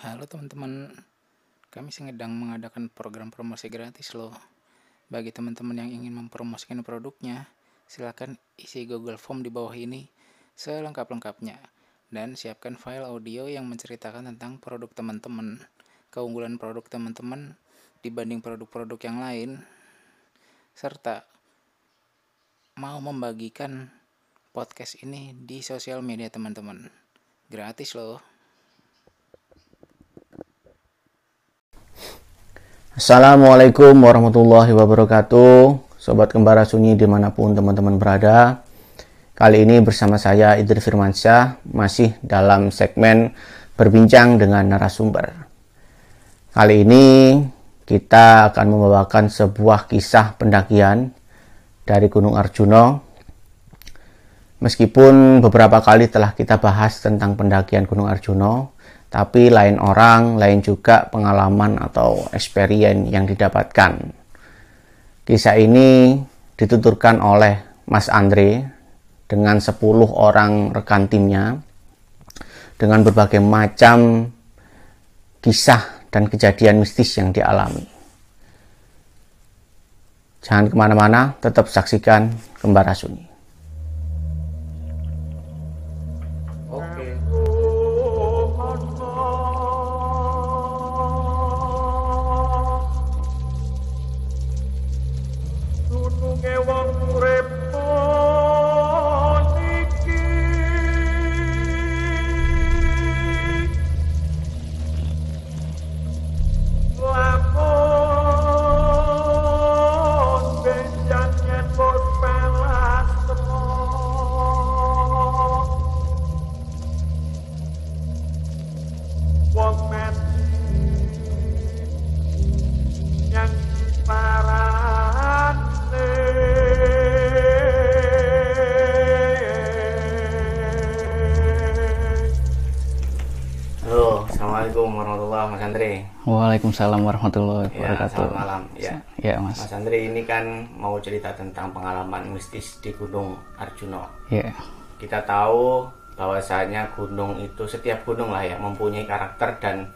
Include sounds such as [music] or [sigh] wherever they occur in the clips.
Halo teman-teman, kami sedang mengadakan program promosi gratis loh. Bagi teman-teman yang ingin mempromosikan produknya, silakan isi Google Form di bawah ini selengkap-lengkapnya dan siapkan file audio yang menceritakan tentang produk teman-teman, keunggulan produk teman-teman dibanding produk-produk yang lain, serta mau membagikan podcast ini di sosial media teman-teman. Gratis loh. Assalamualaikum warahmatullahi wabarakatuh. Sobat Kembara Sunyi di mana pun teman-teman berada Kali ini bersama saya Idris Firmansyah Masih dalam segmen berbincang dengan narasumber. Kali ini kita akan membawakan sebuah kisah pendakian dari Gunung Arjuno Meskipun beberapa kali telah kita bahas tentang pendakian Gunung Arjuno tapi lain orang, lain juga pengalaman atau experience yang didapatkan. Kisah ini dituturkan oleh Mas Andre dengan 10 orang rekan timnya dengan berbagai macam kisah dan kejadian mistis yang dialami. Jangan ke mana-mana, tetap saksikan Kembara Sunyi. Waalaikumsalam warahmatullahi Ya, wabarakatuh. selamat malam. Ya. Ya, Mas. Mas Andre ini kan mau cerita tentang pengalaman mistis di Gunung Arjuno. Ya. Kita tahu bahwasanya gunung itu setiap gunung lah ya mempunyai karakter dan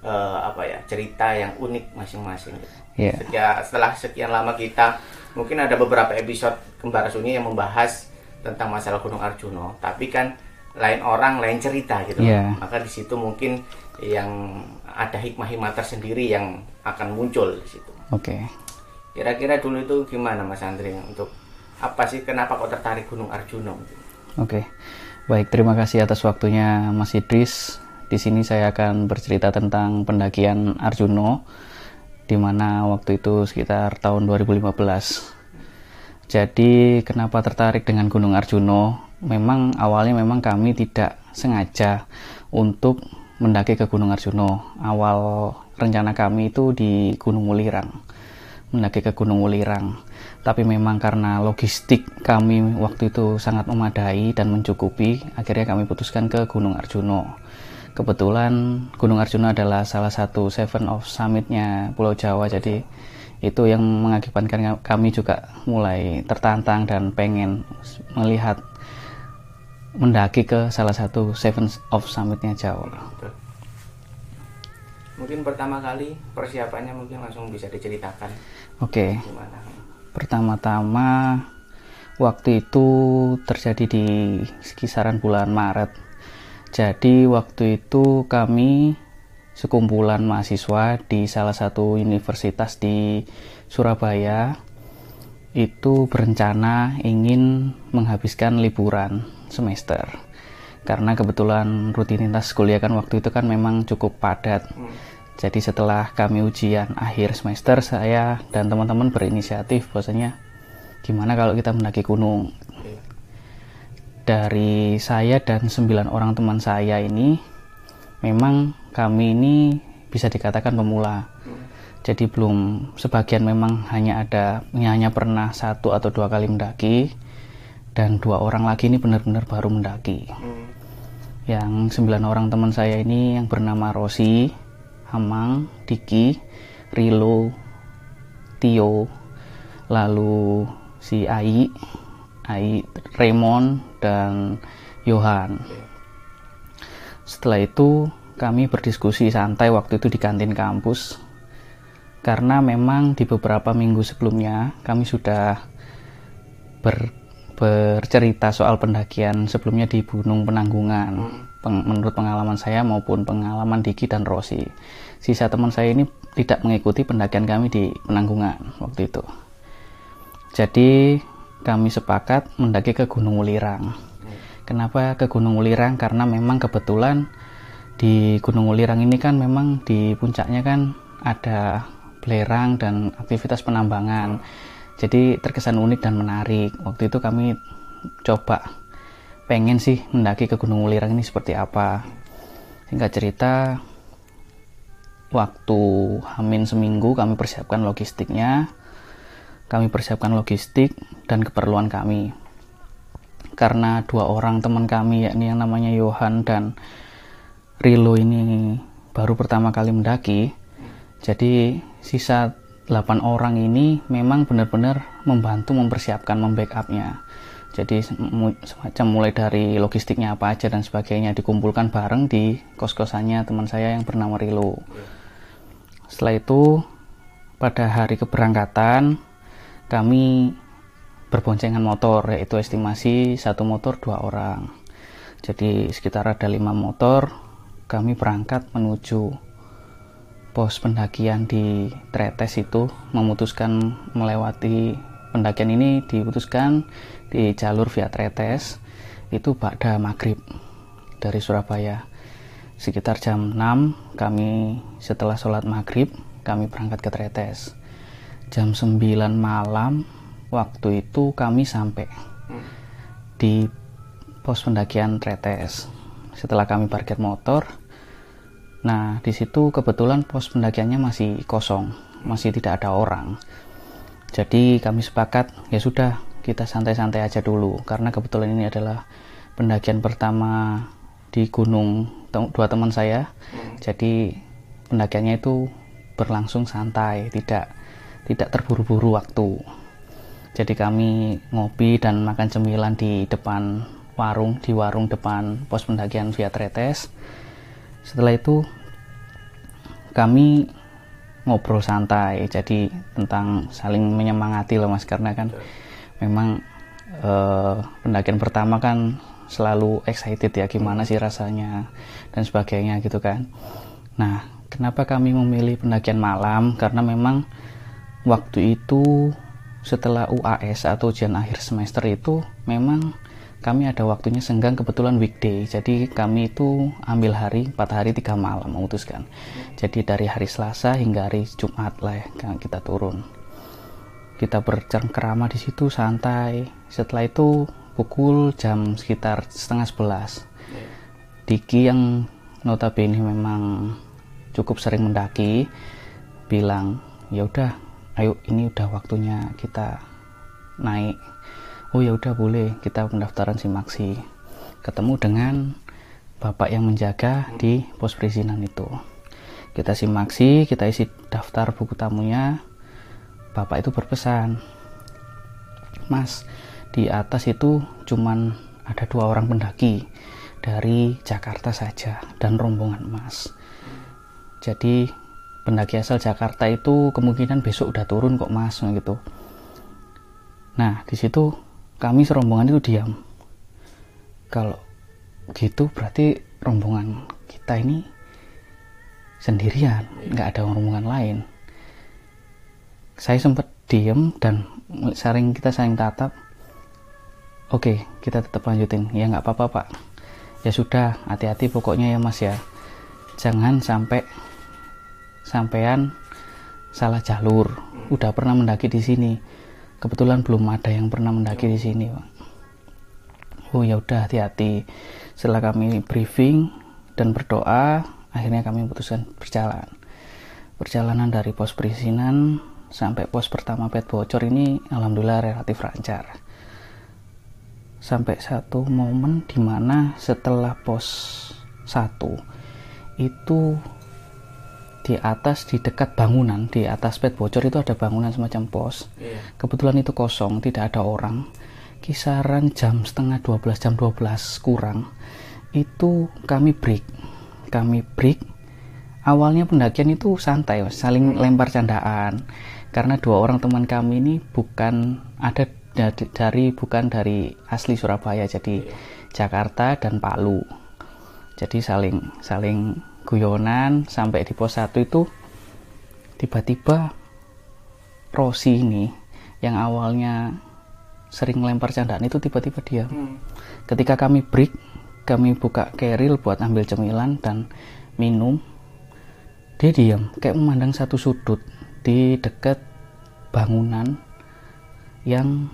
eh, apa ya cerita yang unik masing-masing. Ya. Setia- setelah sekian lama kita mungkin ada beberapa episode Kembara Sunyi yang membahas tentang masalah Gunung Arjuno, tapi kan lain orang lain cerita gitu. Iya. Maka di situ mungkin yang ada hikmah-hikmah tersendiri yang akan muncul di situ. Oke. Kira-kira dulu itu gimana Mas Andri untuk apa sih kenapa kok tertarik Gunung Arjuno? Oke. Baik, terima kasih atas waktunya Mas Idris. Di sini saya akan bercerita tentang pendakian Arjuno di mana waktu itu sekitar tahun 2015. Jadi, kenapa tertarik dengan Gunung Arjuno? Memang awalnya memang kami tidak sengaja untuk mendaki ke Gunung Arjuno. Awal rencana kami itu di Gunung Wulirang. Mendaki ke Gunung Wulirang. Tapi memang karena logistik kami waktu itu sangat memadai dan mencukupi, akhirnya kami putuskan ke Gunung Arjuno. Kebetulan Gunung Arjuno adalah salah satu seven of summitnya Pulau Jawa, jadi itu yang mengakibatkan kami juga mulai tertantang dan pengen melihat mendaki ke salah satu seven of summitnya Jawa. Betul. Mungkin pertama kali persiapannya mungkin langsung bisa diceritakan Oke, gimana? pertama-tama waktu itu terjadi di kisaran bulan Maret. Jadi waktu itu kami sekumpulan mahasiswa di salah satu universitas di Surabaya itu berencana ingin menghabiskan liburan semester. Karena kebetulan rutinitas kuliah kan waktu itu kan memang cukup padat. Jadi setelah kami ujian akhir semester, saya dan teman-teman berinisiatif bahwasanya gimana kalau kita mendaki gunung. Oke. Dari saya dan sembilan orang teman saya ini, memang kami ini bisa dikatakan pemula. Jadi belum sebagian memang hanya ada hanya pernah satu atau dua kali mendaki dan dua orang lagi ini benar-benar baru mendaki. Hmm. Yang sembilan orang teman saya ini yang bernama Rosi, Hamang, Diki, Rilo, Tio, lalu si Ai, Ai, Raymond dan Johan. Setelah itu kami berdiskusi santai waktu itu di kantin kampus karena memang di beberapa minggu sebelumnya kami sudah ber, bercerita soal pendakian sebelumnya di Gunung Penanggungan. Peng, menurut pengalaman saya maupun pengalaman Diki dan Rosi sisa teman saya ini tidak mengikuti pendakian kami di Penanggungan waktu itu. Jadi kami sepakat mendaki ke Gunung Ulirang. Kenapa ke Gunung Ulirang? Karena memang kebetulan di Gunung Ulirang ini kan memang di puncaknya kan ada belerang dan aktivitas penambangan. Jadi terkesan unik dan menarik. Waktu itu kami coba pengen sih mendaki ke Gunung Ulirang ini seperti apa. Singkat cerita, waktu hamin seminggu kami persiapkan logistiknya. Kami persiapkan logistik dan keperluan kami. Karena dua orang teman kami yakni yang namanya Johan dan Rilo ini baru pertama kali mendaki, jadi sisa 8 orang ini memang benar-benar membantu mempersiapkan membackupnya. Jadi semacam mulai dari logistiknya apa aja dan sebagainya dikumpulkan bareng di kos-kosannya teman saya yang bernama Rilo. Setelah itu pada hari keberangkatan kami berboncengan motor yaitu estimasi satu motor dua orang. Jadi sekitar ada lima motor kami berangkat menuju pos pendakian di Tretes itu memutuskan melewati pendakian ini diputuskan di jalur via Tretes itu pada maghrib dari Surabaya. Sekitar jam 6 kami setelah sholat maghrib kami berangkat ke Tretes. Jam 9 malam waktu itu kami sampai di pos pendakian Tretes. Setelah kami parkir motor Nah, di situ kebetulan pos pendakiannya masih kosong, masih tidak ada orang. Jadi kami sepakat, ya sudah, kita santai-santai aja dulu, karena kebetulan ini adalah pendakian pertama di gunung dua teman saya. Jadi pendakiannya itu berlangsung santai, tidak tidak terburu-buru waktu. Jadi kami ngopi dan makan cemilan di depan warung, di warung depan pos pendakian via Tretes setelah itu kami ngobrol santai jadi tentang saling menyemangati loh mas karena kan memang eh, pendakian pertama kan selalu excited ya gimana sih rasanya dan sebagainya gitu kan. Nah kenapa kami memilih pendakian malam? Karena memang waktu itu setelah UAS atau ujian akhir semester itu memang kami ada waktunya senggang kebetulan weekday. Jadi kami itu ambil hari 4 hari 3 malam memutuskan. Jadi dari hari Selasa hingga hari Jumat lah ya kita turun. Kita bercengkerama di situ santai. Setelah itu pukul jam sekitar setengah sebelas. Diki yang notabene memang cukup sering mendaki bilang ya udah ayo ini udah waktunya kita naik oh ya udah boleh. Kita pendaftaran simaksi ketemu dengan bapak yang menjaga di pos perizinan itu. Kita simaksi kita isi daftar buku tamunya. Bapak itu berpesan mas di atas itu cuman ada dua orang pendaki dari Jakarta saja dan rombongan mas. Jadi pendaki asal Jakarta itu kemungkinan besok udah turun kok mas gitu. Nah di situ kami serombongan itu diam. Kalau gitu berarti rombongan kita ini sendirian nggak ada rombongan lain. Saya sempat diam dan sering kita saling tatap. Oke kita tetap lanjutin. Ya nggak apa-apa pak. Ya sudah hati-hati pokoknya ya mas ya. Jangan sampai sampean salah jalur. Udah pernah mendaki di sini kebetulan belum ada yang pernah mendaki di sini pak. Oh ya udah hati-hati. Setelah kami briefing dan berdoa akhirnya kami memutuskan berjalan. Perjalanan dari pos perizinan sampai pos pertama pet bocor ini alhamdulillah relatif lancar. Sampai satu momen di mana setelah pos satu itu di atas di dekat bangunan di atas pet bocor itu ada bangunan semacam pos. Yeah. kebetulan itu kosong tidak ada orang. Kisaran jam setengah 12 jam 12 kurang. Itu kami break kami break. Awalnya pendakian itu santai saling lempar candaan. Karena dua orang teman kami ini bukan ada dari, dari bukan dari asli Surabaya jadi Jakarta dan Palu. Jadi saling saling guyonan sampai di pos 1 itu tiba-tiba Rosi ini yang awalnya sering lempar candaan itu tiba-tiba diam hmm. ketika kami break kami buka keril buat ambil cemilan dan minum dia diam kayak memandang satu sudut di dekat bangunan yang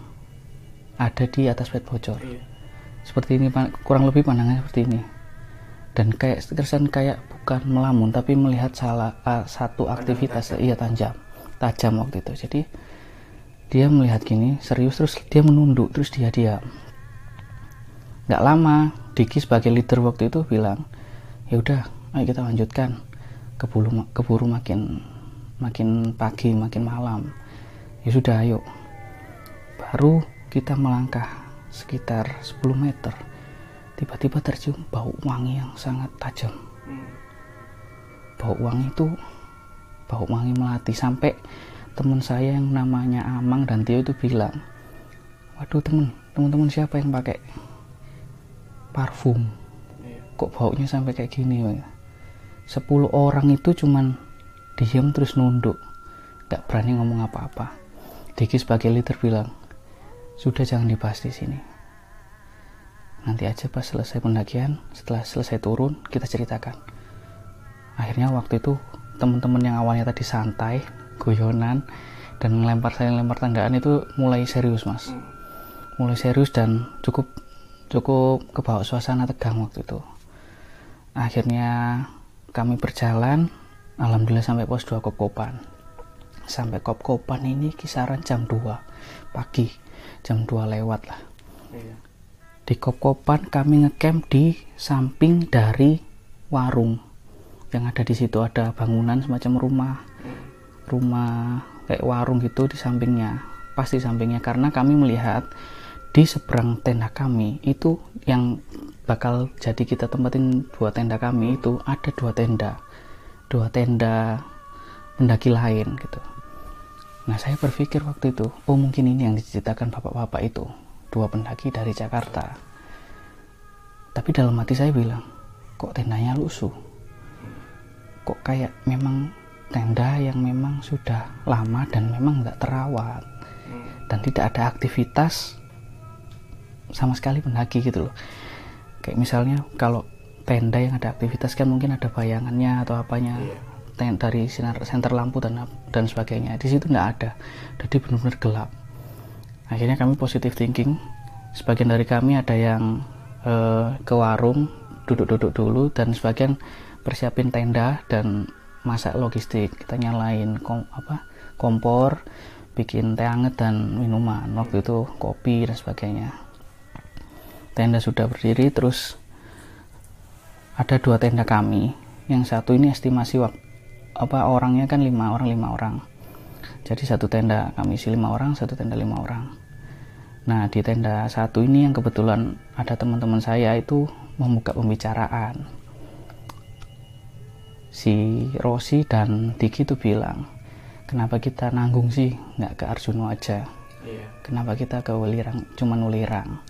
ada di atas bed bocor iya. seperti ini kurang lebih pandangannya seperti ini dan kayak kesan kayak bukan melamun tapi melihat salah uh, satu aktivitas. tajam. iya tajam tajam waktu itu. Jadi dia melihat gini serius terus dia menunduk terus dia diam. Nggak lama Diki sebagai leader waktu itu bilang ya udah ayo kita lanjutkan keburu keburu makin makin pagi makin malam. Ya sudah ayo. Baru kita melangkah sekitar 10 meter tiba-tiba tercium bau wangi yang sangat tajam bau wangi itu bau wangi melati. Sampai teman saya yang namanya Amang dan Tio itu bilang waduh temen teman-teman siapa yang pakai parfum? Iya. kok baunya sampai kayak gini 10 orang itu cuman diam terus nunduk gak berani ngomong apa-apa. Diki sebagai leader bilang sudah jangan dibahas di sini. Nanti aja pas selesai pendakian setelah selesai turun kita ceritakan akhirnya waktu itu teman-teman yang awalnya tadi santai guyonan dan lempar saya lempar tanggaan itu mulai serius mas. Mulai serius dan cukup cukup kebawa suasana tegang waktu itu. Akhirnya kami berjalan alhamdulillah sampai pos 2 Kopkopan. Sampai Kopkopan ini kisaran jam 2 pagi jam 2 lewat lah. Iya. di Kopkopan kami ngecamp di samping dari warung yang ada di situ ada bangunan semacam rumah rumah kayak warung gitu di sampingnya pasti sampingnya. Karena kami melihat di seberang tenda kami itu yang bakal jadi kita tempatin dua tenda kami itu ada dua tenda dua tenda pendaki lain gitu. Nah saya berpikir waktu itu oh mungkin ini yang diceritakan bapak-bapak itu dua pendaki dari Jakarta. Tapi dalam hati saya bilang kok tendanya lusuh kok kayak memang tenda yang memang sudah lama dan memang nggak terawat. Dan tidak ada aktivitas sama sekali pendaki gitu loh. Kayak misalnya kalau tenda yang ada aktivitas kan mungkin ada bayangannya atau apanya yeah. dari sinar senter lampu dan dan sebagainya. Di situ nggak ada. Jadi benar-benar gelap. Akhirnya kami positive thinking. Sebagian dari kami ada yang uh, ke warung duduk-duduk dulu dan sebagian persiapin tenda dan masak logistik. Kita nyalain kom, apa kompor bikin teh hangat dan minuman. Waktu itu kopi dan sebagainya. Tenda sudah berdiri terus ada dua tenda kami. Yang satu ini estimasi apa orangnya kan lima orang lima orang. Jadi satu tenda kami isi lima orang satu tenda lima orang. Nah di tenda satu ini yang kebetulan ada teman-teman saya itu membuka pembicaraan si Rosi dan Diki itu bilang kenapa kita nanggung sih nggak ke Arjuno aja iya. kenapa kita ke Welirang cuman Welirang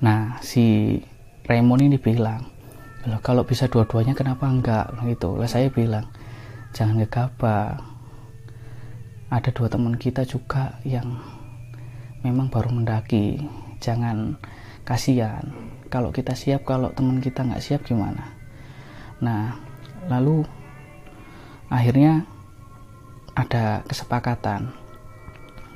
Nah, si Raymond ini bilang, kalau bisa dua-duanya kenapa enggak? Gitu. Lah saya bilang, jangan gegabah. Ada dua teman kita juga yang memang baru mendaki. Jangan kasihan. Kalau kita siap, kalau teman kita nggak siap gimana? Nah, lalu akhirnya ada kesepakatan.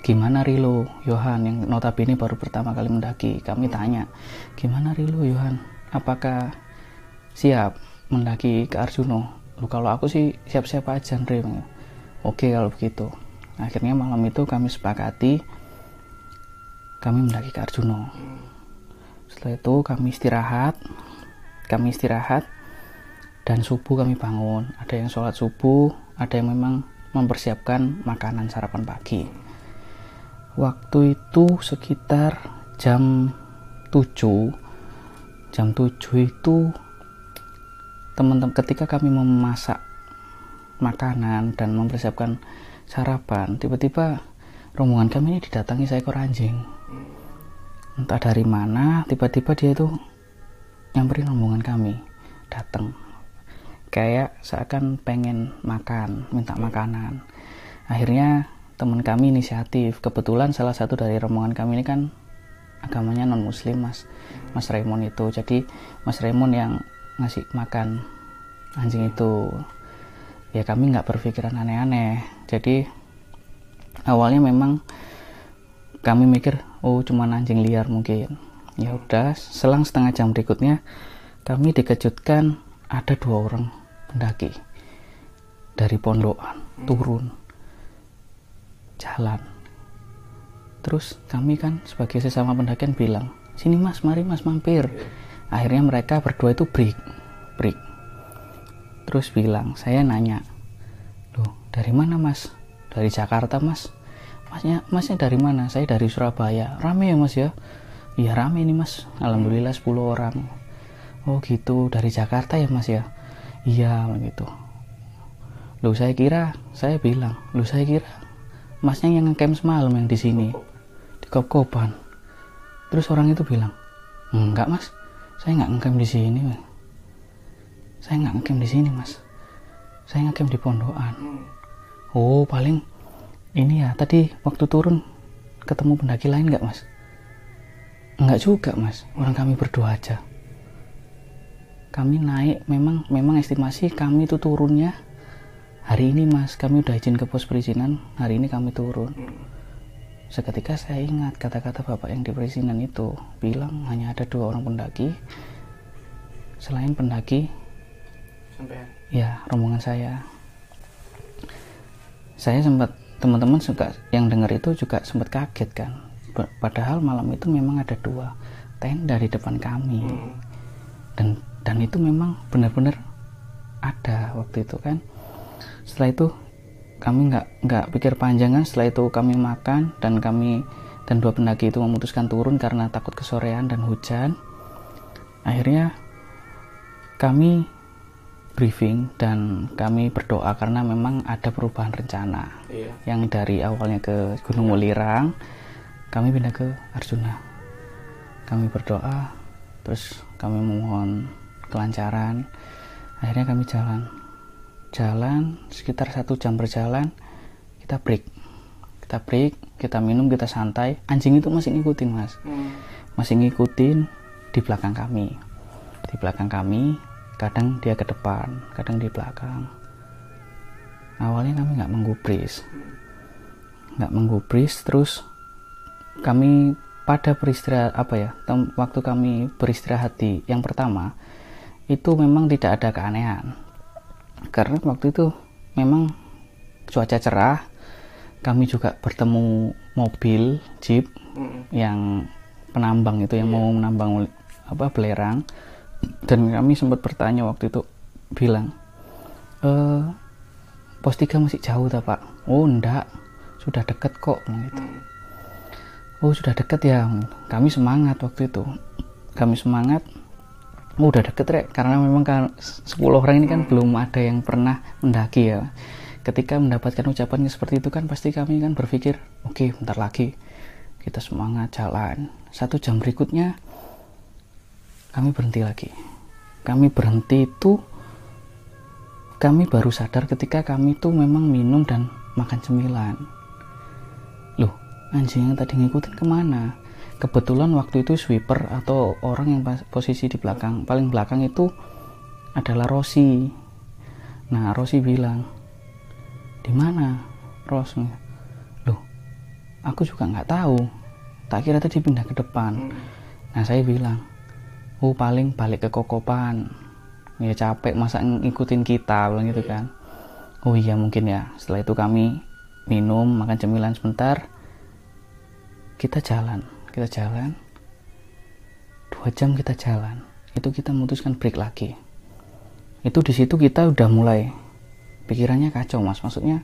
Gimana Rilo Yohan yang notabene baru pertama kali mendaki? Kami tanya gimana Rilo Yohan? Apakah siap mendaki ke Arjuno Lu, kalau aku sih siap-siap aja Andre. Oke kalau begitu. Akhirnya malam itu kami sepakati kami mendaki ke Arjuno setelah itu kami istirahat kami istirahat dan subuh kami bangun. Ada yang sholat subuh ada yang memang mempersiapkan makanan sarapan pagi. Waktu itu sekitar jam 7 jam 7 itu teman-teman ketika kami memasak makanan dan mempersiapkan sarapan tiba-tiba rombongan kami ini didatangi seekor anjing. Entah dari mana tiba-tiba dia itu nyamperin rombongan kami datang kayak seakan pengen makan minta makanan. Akhirnya teman kami inisiatif. Kebetulan salah satu dari rombongan kami ini kan agamanya non muslim mas. Mas Raymond itu. Jadi mas Raymond yang ngasih makan anjing itu. Ya kami nggak berpikiran aneh-aneh. Jadi awalnya memang kami mikir oh cuma anjing liar mungkin. Ya udah selang setengah jam berikutnya kami dikejutkan ada dua orang pendaki dari pondokan turun jalan. Terus kami kan sebagai sesama pendakian bilang sini mas mari mas mampir. Akhirnya mereka berdua itu break break. Terus bilang saya nanya loh dari mana mas? Dari Jakarta mas. Masnya masnya dari mana? Saya dari Surabaya. Rame ya mas ya? Iya rame ini mas. Alhamdulillah 10 orang. Oh gitu. Dari Jakarta ya mas ya iya gitu. Lu saya kira saya bilang lu saya kira masnya yang ngecamp semalam yang di sini di kop-kopan. Terus orang itu bilang enggak mas. Saya nggak ngecamp di sini mas. saya nggak ngecamp di sini mas. Saya ngecamp di pondokan. Oh paling ini ya tadi waktu turun ketemu pendaki lain nggak mas? Nggak juga mas. Orang kami berdua aja kami naik memang memang estimasi kami itu turunnya. Hari ini mas kami udah izin ke pos perizinan. Hari ini kami turun. Seketika saya ingat kata-kata bapak yang di perizinan itu. Bilang hanya ada dua orang pendaki. Selain pendaki Sampai. ya rombongan saya. Saya sempat teman-teman suka yang dengar itu juga sempat kaget kan? Padahal malam itu memang ada dua. Tenda di depan kami. Hmm. dan dan itu memang benar-benar ada waktu itu kan. Setelah itu kami nggak nggak pikir panjang kan setelah itu kami makan dan kami dan dua pendaki itu memutuskan turun karena takut kesorean dan hujan. Akhirnya kami briefing dan kami berdoa karena memang ada perubahan rencana iya. yang dari awalnya ke Gunung Mulirang kami pindah ke Arjuna. Kami berdoa terus kami memohon kelancaran. Akhirnya kami jalan. Jalan sekitar satu jam berjalan kita break. Kita break kita minum kita santai. Anjing itu masih ngikutin mas. Hmm. masih ngikutin di belakang kami. Di belakang kami kadang dia ke depan kadang di belakang. Awalnya kami nggak menggubris. Nggak menggubris terus kami pada beristirahat apa ya waktu kami beristirahat di yang pertama itu memang tidak ada keanehan. Karena waktu itu memang cuaca cerah kami juga bertemu mobil jeep yang penambang itu yang yeah. mau menambang apa belerang. Dan kami sempat bertanya waktu itu bilang e, pos 3 masih jauh tak pak? Oh enggak sudah deket kok gitu. Oh sudah deket ya. Kami semangat waktu itu. Kami semangat oh, udah deket rek karena memang kan 10 orang ini kan hmm. belum ada yang pernah mendaki ya ketika mendapatkan ucapan seperti itu kan pasti kami kan berpikir oke okay, bentar lagi kita semangat jalan satu jam berikutnya kami berhenti lagi. Kami berhenti itu kami baru sadar ketika kami itu memang minum dan makan cemilan. Loh, anjing yang tadi ngikutin ke mana? Kebetulan waktu itu sweeper atau orang yang posisi di belakang, paling belakang itu adalah Rosi. Nah, Rosi bilang, di mana Ros? Loh, aku juga nggak tahu. Tak kira tadi pindah ke depan. Nah, saya bilang, oh paling balik ke kokopan ya capek masa ngikutin kita bilang gitu kan oh iya mungkin ya setelah itu kami minum makan cemilan sebentar kita jalan kita jalan dua jam kita jalan itu kita memutuskan break lagi. Itu di situ kita udah mulai pikirannya kacau mas. Maksudnya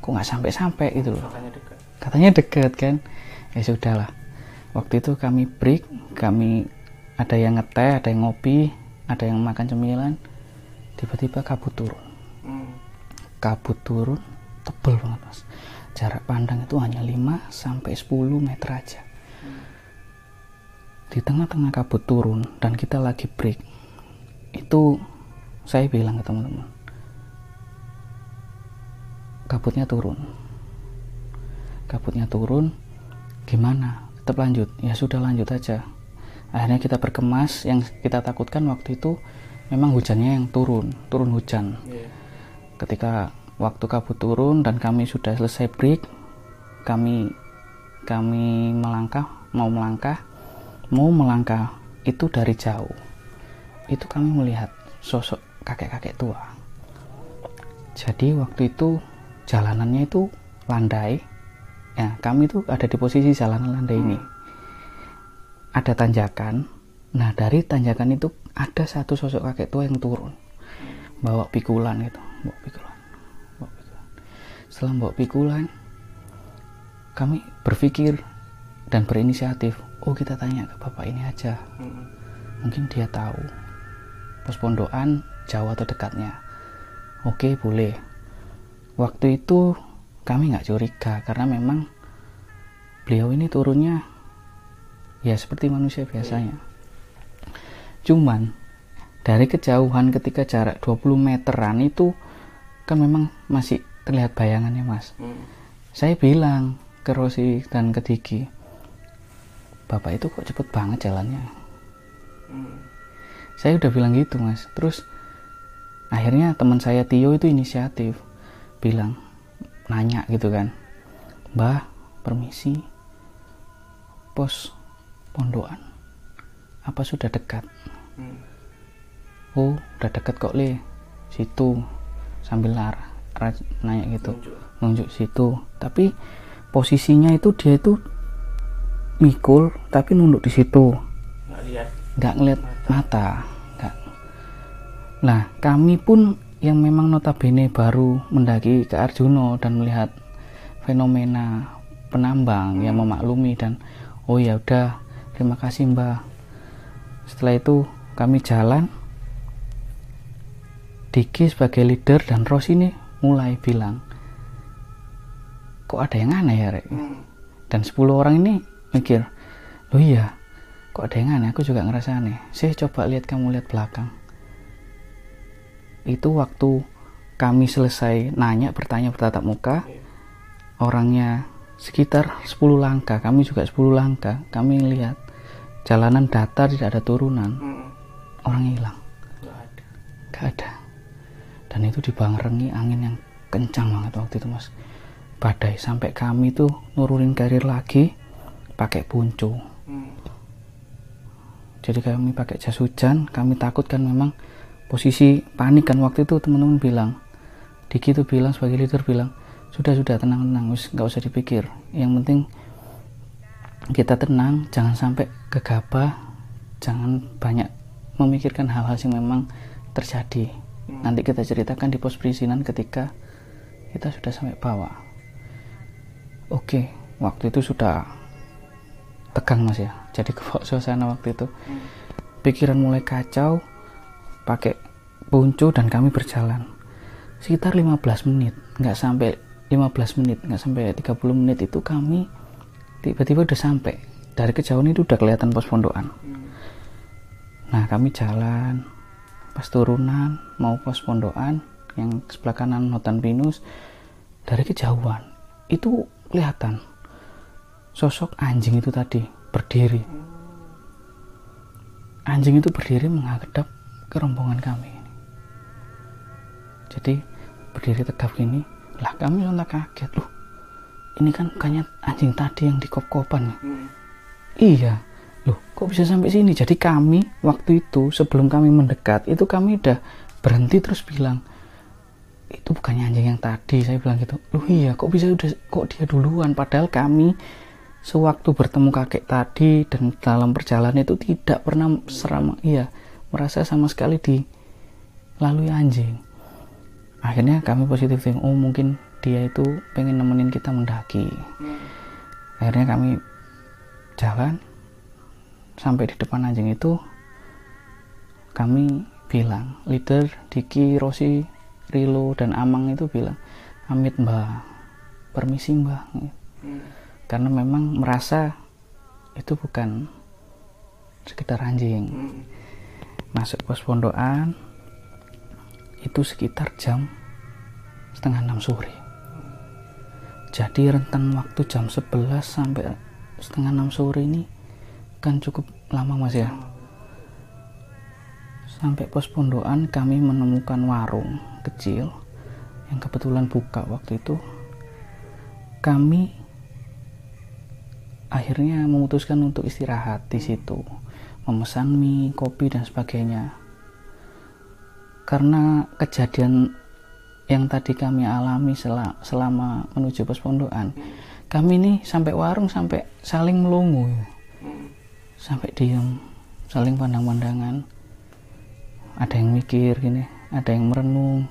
kok nggak sampai-sampai itu loh. Katanya dekat. Katanya dekat kan? Ya sudahlah. Waktu itu kami break kami ada yang ngeteh ada yang ngopi ada yang makan cemilan tiba-tiba kabut turun. Kabut turun tebel banget mas. Jarak pandang itu hanya 5 sampai 10 meter aja di tengah-tengah kabut turun dan kita lagi break itu saya bilang ke teman-teman kabutnya turun. Kabutnya turun. Gimana? Tetap lanjut. Ya sudah lanjut aja. Akhirnya kita berkemas. Yang kita takutkan waktu itu memang hujannya yang turun turun hujan. Ketika waktu kabut turun dan kami sudah selesai break kami kami melangkah mau melangkah mau melangkah itu dari jauh. Itu kami melihat sosok kakek-kakek tua. Jadi waktu itu jalanannya itu landai. Ya kami itu ada di posisi jalanan landai ini. Ada tanjakan. Nah dari tanjakan itu ada satu sosok kakek tua yang turun. Bawa pikulan gitu bawa pikulan. Bawa pikulan. Setelah bawa pikulan kami berpikir dan berinisiatif oh kita tanya ke bapak ini aja. Mungkin dia tahu. Pos pondokan jauh atau dekatnya. Oke boleh. Waktu itu kami nggak curiga karena memang beliau ini turunnya ya seperti manusia biasanya. Cuman dari kejauhan ketika jarak 20 meteran itu kan memang masih terlihat bayangannya mas. Saya bilang ke Rosi dan ke Diki bapak itu kok cepet banget jalannya? Saya udah bilang gitu mas. Terus akhirnya teman saya Tio itu inisiatif bilang nanya gitu kan mbah permisi pos pondokan apa sudah dekat? Oh udah dekat kok le. Situ sambil lar nanya gitu. Nunjuk situ. Tapi posisinya itu dia itu mikul tapi nunduk di situ. Nggak ngeliat mata nggak. Nah kami pun yang memang notabene baru mendaki ke Arjuno dan melihat fenomena penambang yang memaklumi dan oh ya udah terima kasih mbak. Setelah itu kami jalan. Diki sebagai leader dan Ros ini mulai bilang kok ada yang aneh ya Rek? Dan 10 orang ini mikir oh iya kok ada yang aneh? Aku juga ngerasa aneh. Saya coba lihat kamu lihat belakang. Itu waktu kami selesai nanya bertanya bertatap muka orangnya sekitar 10 langkah kami juga 10 langkah kami lihat jalanan datar tidak ada turunan. Orang hilang. Gak ada. Dan itu dibarengi angin yang kencang banget waktu itu mas. Badai sampai kami tuh nurunin karir lagi pakai puncu jadi kami pakai jas hujan kami takut kan memang posisi panik kan waktu itu teman-teman bilang. Diki tuh bilang sebagai leader bilang sudah sudah tenang tenang wis nggak usah dipikir. Yang penting kita tenang jangan sampai gegabah jangan banyak memikirkan hal-hal yang memang terjadi. Nanti kita ceritakan di pos perizinan ketika kita sudah sampai bawah. Oke waktu itu sudah tegang mas ya. Jadi ke suasana waktu itu. Pikiran mulai kacau pakai puncu dan kami berjalan. Sekitar 15 menit nggak sampai 15 menit nggak sampai 30 menit itu kami tiba-tiba udah sampai. Dari kejauhan itu udah kelihatan pos pondokan. Nah kami jalan pas turunan mau pos pondokan yang sebelah kanan hutan pinus dari kejauhan itu kelihatan sosok anjing itu tadi berdiri. Anjing itu berdiri menghadap ke rombongan kami jadi berdiri tegap gini lah kami sontak kaget. Loh ini kan bukannya anjing tadi yang di kop-kopan ya? iya. Loh kok bisa sampai sini? Jadi kami waktu itu sebelum kami mendekat itu kami udah berhenti terus bilang itu bukannya anjing yang tadi saya bilang gitu. Loh iya kok bisa udah kok dia duluan? Padahal kami sewaktu bertemu kakek tadi dan dalam perjalanan itu tidak pernah seram iya merasa sama sekali dilalui anjing. Akhirnya kami positif think oh mungkin dia itu pengen nemenin kita mendaki. Akhirnya kami jalan sampai di depan anjing itu. Kami bilang leader Diki Rosi Rilo dan Amang itu bilang Amit mbah permisi mbah hmm. Karena memang merasa itu bukan sekedar anjing. Hmm. masuk pos pondokan itu sekitar jam setengah enam sore. Jadi rentan waktu jam 11 sampai setengah enam sore ini kan cukup lama mas ya. Sampai pos pondokan kami menemukan warung kecil yang kebetulan buka waktu itu. Kami akhirnya memutuskan untuk istirahat di situ. Memesan mie, kopi dan sebagainya. Karena kejadian yang tadi kami alami selama, menuju pos pondokan kami ini sampai warung sampai saling melungu. Sampai diam saling pandang-pandangan. Ada yang mikir gini ada yang merenung.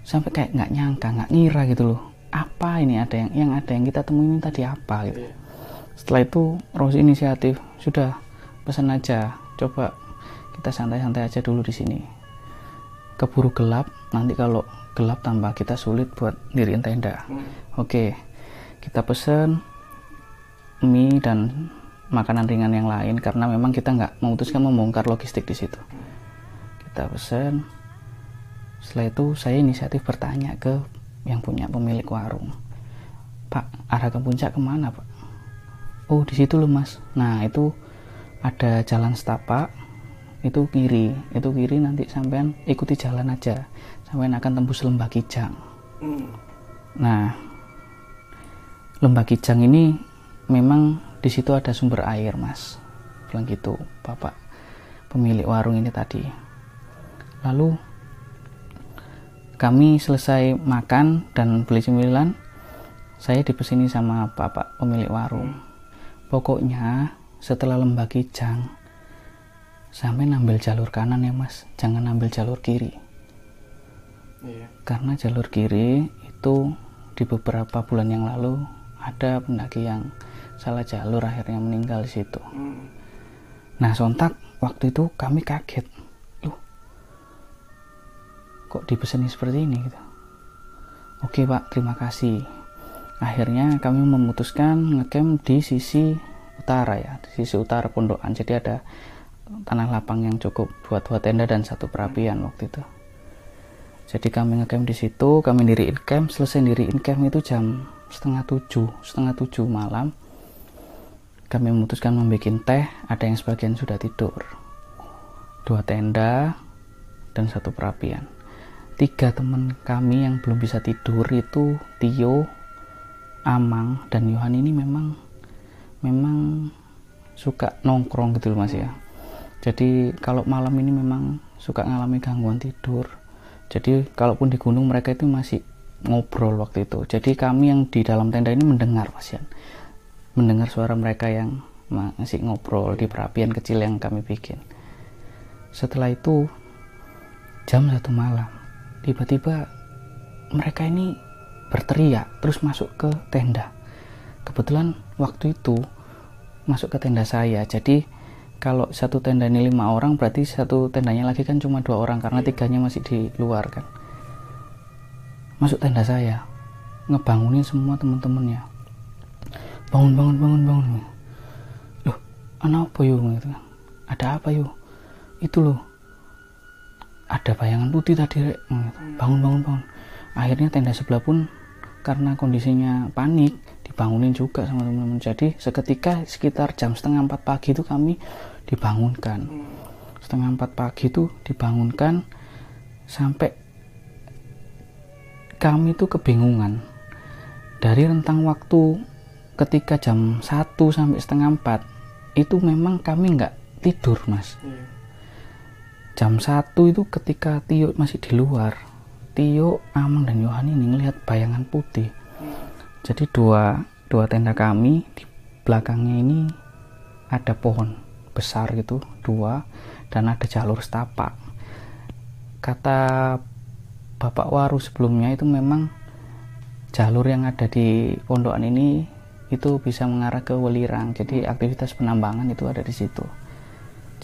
Sampai kayak nggak nyangka nggak ngira gitu loh. Apa ini ada yang yang ada yang kita temuin tadi apa gitu. Iya. Setelah itu Rose inisiatif. Sudah pesan aja. Coba kita santai-santai aja dulu di sini. Keburu gelap nanti kalau gelap tambah kita sulit buat diriin tenda. Hmm. oke kita pesen mie dan makanan ringan yang lain karena memang kita nggak memutuskan membongkar logistik di situ. Kita pesen. Setelah itu saya inisiatif bertanya ke yang punya pemilik warung. Pak arah ke puncak ke mana pak oh di situ loh mas. Nah itu ada jalan setapak itu kiri. Itu kiri nanti sampean ikuti jalan aja. Sampean akan tembus lembah kijang. Hmm. nah lembah kijang ini memang di situ ada sumber air mas. Bilang gitu bapak pemilik warung ini tadi. Lalu kami selesai makan dan beli cemilan saya dipesini sama bapak pemilik warung pokoknya setelah lembah kijang sampai ngambil jalur kanan ya mas. Jangan ambil jalur kiri. Iya. karena jalur kiri itu di beberapa bulan yang lalu ada pendaki yang salah jalur akhirnya meninggal di situ. Hmm. nah sontak waktu itu kami kaget. Loh kok dipeseni seperti ini gitu? Oke pak. Terima kasih akhirnya kami memutuskan ngecamp di sisi utara ya di sisi utara pondokan. Jadi ada tanah lapang yang cukup buat buat tenda dan satu perapian waktu itu. Jadi kami ngecamp di situ kami diriin camp. Selesai diriin camp itu jam setengah tujuh setengah tujuh malam kami memutuskan membuat teh. Ada yang sebagian sudah tidur. Dua tenda dan satu perapian. Tiga teman kami yang belum bisa tidur itu Tio Amang dan Yohan ini memang memang suka nongkrong gitu loh mas ya. Jadi kalau malam ini memang suka ngalami gangguan tidur. Jadi kalaupun di gunung mereka itu masih ngobrol waktu itu. Jadi kami yang di dalam tenda ini mendengar pasien mendengar suara mereka yang masih ngobrol di perapian kecil yang kami bikin. Setelah itu jam satu malam tiba-tiba mereka ini berteriak terus masuk ke tenda. Kebetulan waktu itu masuk ke tenda saya. Jadi kalau satu tenda ini lima orang berarti satu tendanya lagi kan cuma dua orang karena iya. tiganya masih di luar kan. Masuk tenda saya ngebangunin semua teman-temannya bangun bangun bangun bangun loh anak apa yuk gitu kan. Ada apa yuk itu loh. Ada bayangan putih tadi rek. Gitu. Hmm. bangun bangun bangun. Akhirnya tenda sebelah pun karena kondisinya panik dibangunin juga sama teman-teman. Jadi seketika sekitar jam setengah empat pagi itu kami dibangunkan. Setengah empat pagi itu dibangunkan sampai kami itu kebingungan. Dari rentang waktu ketika jam 1 sampai setengah 4 itu memang kami nggak tidur mas. Iya. jam 1 itu ketika Tio masih di luar Tio, Amang dan Yohani ini ngelihat bayangan putih. Jadi dua dua tenda kami di belakangnya ini ada pohon besar gitu dua dan ada jalur setapak. Kata Bapak Waru sebelumnya itu memang jalur yang ada di pondokan ini itu bisa mengarah ke Welirang. Jadi aktivitas penambangan itu ada di situ.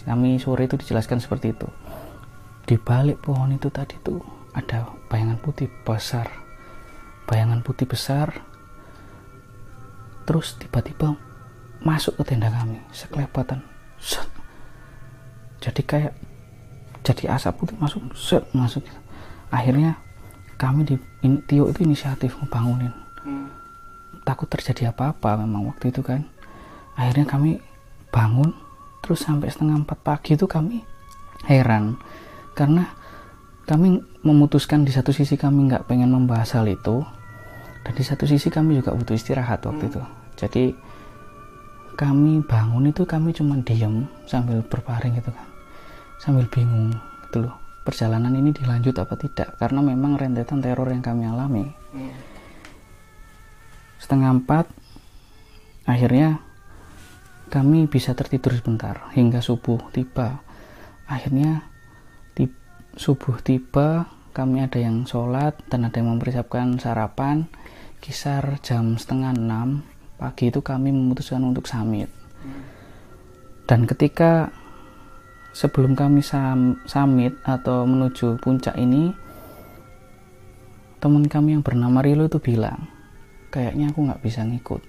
Kami sore itu dijelaskan seperti itu. Di balik pohon itu tadi tuh ada bayangan putih besar. Bayangan putih besar. Terus tiba-tiba masuk ke tenda kami sekelebatan set. jadi kayak jadi asap putih masuk set masuk. Akhirnya kami di in, Tio itu inisiatif membangunin hmm. takut terjadi apa-apa memang waktu itu kan. Akhirnya kami bangun terus sampai setengah empat pagi itu kami heran. Karena kami memutuskan di satu sisi kami nggak pengen membahas hal itu dan di satu sisi kami juga butuh istirahat waktu hmm. itu. Jadi kami bangun itu kami cuma diam sambil berbaring gitu kan. Sambil bingung gitu loh perjalanan ini dilanjut apa tidak. Karena memang rentetan teror yang kami alami. Hmm. setengah empat akhirnya kami bisa tertidur sebentar. Hingga subuh tiba. Akhirnya subuh tiba kami ada yang sholat dan ada yang mempersiapkan sarapan kisar jam setengah enam pagi itu kami memutuskan untuk summit. Dan ketika sebelum kami sam, summit atau menuju puncak ini teman kami yang bernama Rilo itu bilang kayaknya aku nggak bisa ngikut.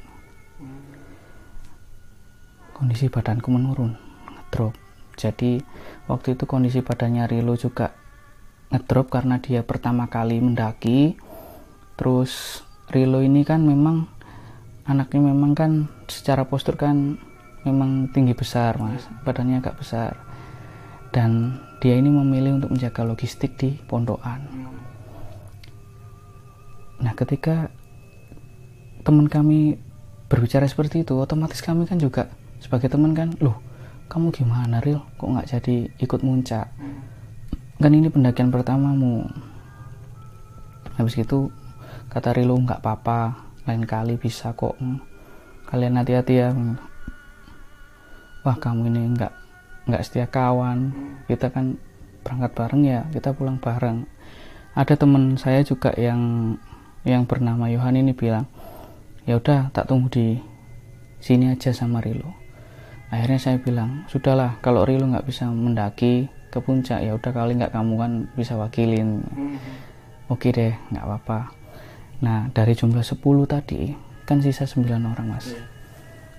Kondisi badanku menurun ngedrop jadi waktu itu kondisi badannya Rilo juga ngedrop karena dia pertama kali mendaki. Terus Rilo ini kan memang anaknya memang kan secara postur kan memang tinggi besar mas. Badannya agak besar. Dan dia ini memilih untuk menjaga logistik di pondokan. Nah ketika teman kami berbicara seperti itu otomatis kami kan juga sebagai teman kan loh kamu gimana Ril? Kok nggak jadi ikut muncak? Kan ini pendakian pertamamu. Habis itu kata Rilo nggak apa-apa lain kali bisa kok. Kalian hati-hati ya. Wah kamu ini nggak nggak setia kawan. Kita kan berangkat bareng ya kita pulang bareng. Ada teman saya juga yang yang bernama Yohan ini bilang ya udah tak tunggu di sini aja sama Rilo akhirnya saya bilang sudahlah kalau Rilo nggak bisa mendaki ke puncak ya udah kali nggak kamu kan bisa wakilin mm-hmm. oke deh nggak apa-apa nah dari jumlah 10 tadi kan sisa 9 orang mas yeah.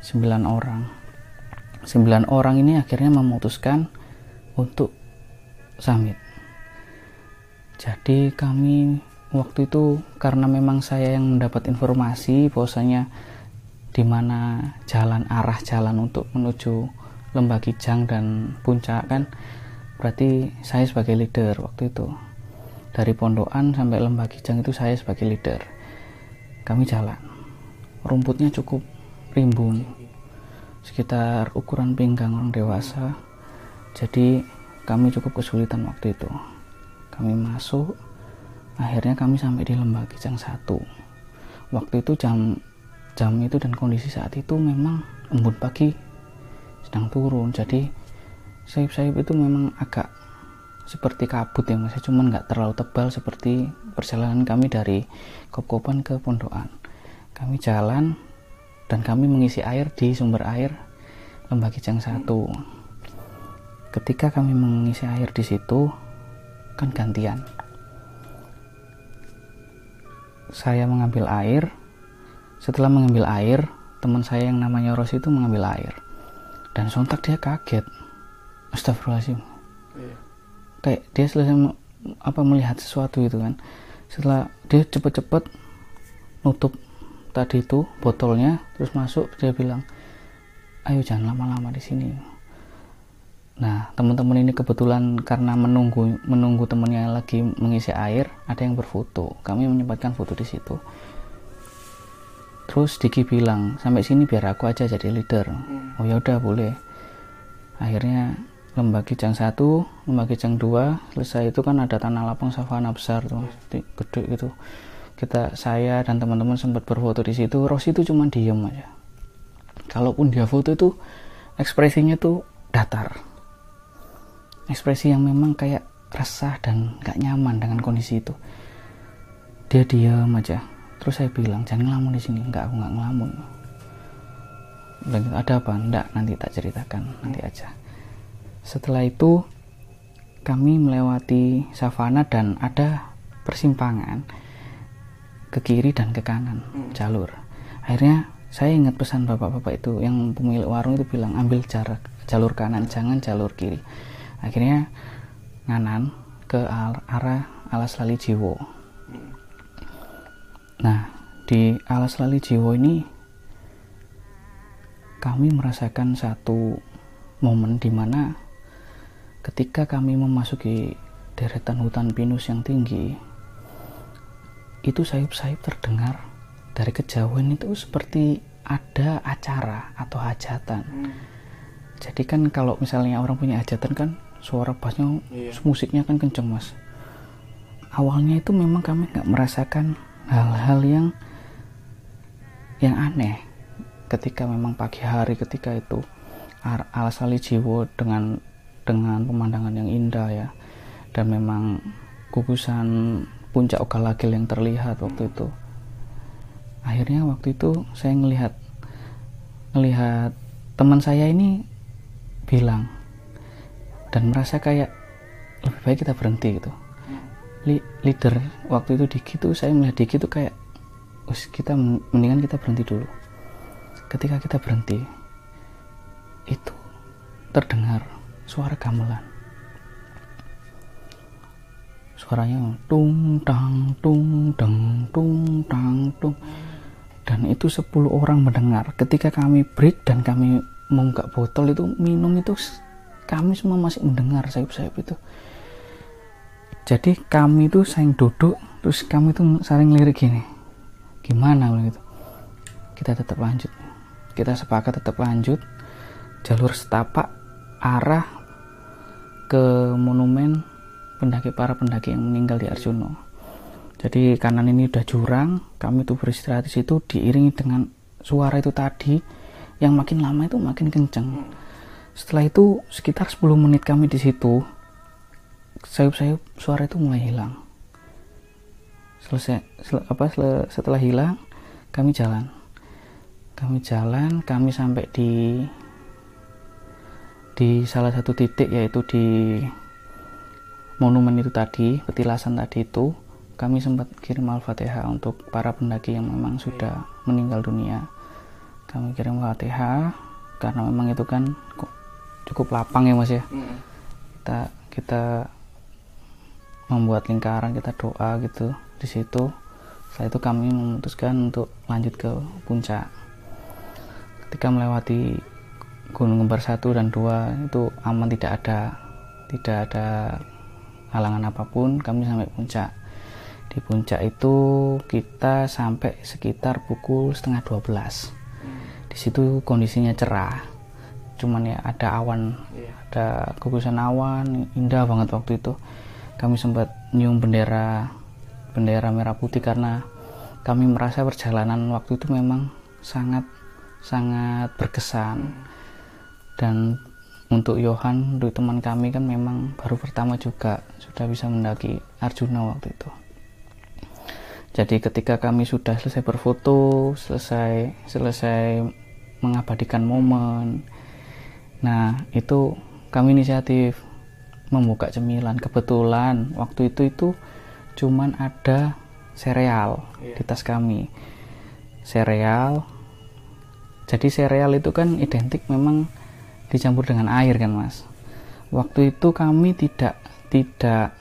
Iya. 9 orang 9 orang ini akhirnya memutuskan untuk summit jadi kami waktu itu karena memang saya yang mendapat informasi bahwasanya di mana jalan arah jalan untuk menuju Lembah Kijang dan Puncak kan berarti saya sebagai leader waktu itu. Dari Pondokan sampai Lembah Kijang itu saya sebagai leader. Kami jalan. Rumputnya cukup rimbun sekitar ukuran pinggang orang dewasa. Jadi kami cukup kesulitan waktu itu. Kami masuk akhirnya kami sampai di Lembah Kijang 1 waktu itu jam jam itu dan kondisi saat itu memang embun pagi sedang turun. Jadi sayap-sayap itu memang agak seperti kabut ya mas. Cuman nggak terlalu tebal seperti perjalanan kami dari Kopkopan ke Pondokan. Kami jalan dan kami mengisi air di sumber air Lembah Kijang 1 ketika kami mengisi air di situ kan gantian. Saya mengambil air setelah mengambil air, teman saya yang namanya Ros itu mengambil air. Dan sontak dia kaget. Astagfirullahaladzim. Iya. Kayak dia selesai apa melihat sesuatu itu kan. Setelah dia cepet-cepet nutup tadi itu botolnya, terus masuk dia bilang, ayo jangan lama-lama di sini. Nah, teman-teman ini kebetulan karena menunggu menunggu temannya lagi mengisi air, ada yang berfoto. Kami menyempatkan foto di situ terus Diki bilang sampai sini biar aku aja jadi leader. Hmm. oh ya udah boleh. Akhirnya lembah kijang satu lembah kijang dua selesai itu kan ada tanah lapang savana besar tuh hmm. gede gitu. Kita saya dan teman-teman sempat berfoto di situ. Ros itu cuma diem aja. Kalaupun dia foto itu ekspresinya tuh datar. Ekspresi yang memang kayak resah dan gak nyaman dengan kondisi itu. Dia diam aja terus saya bilang jangan ngelamun di sini. Enggak aku nggak ngelamun. Bilang ada apa? Enggak nanti tak ceritakan nanti aja. Setelah itu kami melewati savana dan ada persimpangan ke kiri dan ke kanan hmm. jalur. Akhirnya saya ingat pesan bapak-bapak itu yang pemilik warung itu bilang ambil jarak jalur kanan jangan jalur kiri. Akhirnya nganan ke arah alas lali jiwo nah di alas lali jiwo ini kami merasakan satu momen di mana ketika kami memasuki deretan hutan pinus yang tinggi itu sayup-sayup terdengar dari kejauhan itu seperti ada acara atau hajatan. Hmm. Jadi kan kalau misalnya orang punya hajatan kan suara bassnya, iya. musiknya kan kenceng mas. Awalnya itu memang kami nggak merasakan hal-hal yang yang aneh ketika memang pagi hari ketika itu alasali jiwo dengan dengan pemandangan yang indah ya. Dan memang gugusan puncak Okalagil yang terlihat waktu itu. Akhirnya waktu itu saya melihat melihat teman saya ini bilang dan merasa kayak lebih baik kita berhenti gitu leader waktu itu Diki tuh saya melihat Diki tuh kayak us kita mendingan kita berhenti dulu. Ketika kita berhenti itu terdengar suara gamelan. Suaranya tung tang tung deng tung tang tung. Dan itu 10 orang mendengar. Ketika kami break dan kami membuka botol itu minum itu kami semua masih mendengar sayup-sayup itu jadi kami itu saling duduk terus kami itu saling lirik gini. Gimana begitu kita tetap lanjut. Kita sepakat tetap lanjut. Jalur setapak arah ke monumen pendaki para pendaki yang meninggal di Arjuna. Jadi kanan ini udah jurang kami tuh beristirahat di situ diiringi dengan suara itu tadi. Yang makin lama itu makin kenceng. Setelah itu sekitar 10 menit kami di situ sayup-sayup suara itu mulai hilang. Selesai sel, apa sel, setelah hilang kami jalan. Kami jalan kami sampai di di salah satu titik yaitu di monumen itu tadi petilasan tadi itu. Kami sempat kirim al-fatihah untuk para pendaki yang memang sudah meninggal dunia. Kami kirim al-fatihah karena memang itu kan cukup lapang ya mas ya? Kita kita membuat lingkaran kita doa gitu. Di situ setelah itu kami memutuskan untuk lanjut ke puncak. Ketika melewati Gunung Kembar 1 dan 2 itu aman tidak ada tidak ada halangan apa pun kami sampai puncak. Di puncak itu kita sampai sekitar pukul setengah 12 di situ kondisinya cerah. Cuman ya ada awan iya. ada gugusan awan indah banget waktu itu kami sempat nyium bendera bendera merah putih karena kami merasa perjalanan waktu itu memang sangat sangat berkesan. Dan untuk Johan untuk teman kami kan memang baru pertama juga sudah bisa mendaki Arjuna waktu itu. Jadi ketika kami sudah selesai berfoto, selesai selesai mengabadikan momen, nah itu kami inisiatif membuka cemilan. Kebetulan waktu itu itu cuman ada sereal yeah. di tas kami. Sereal. Jadi sereal itu kan identik memang dicampur dengan air kan mas. Waktu itu kami tidak tidak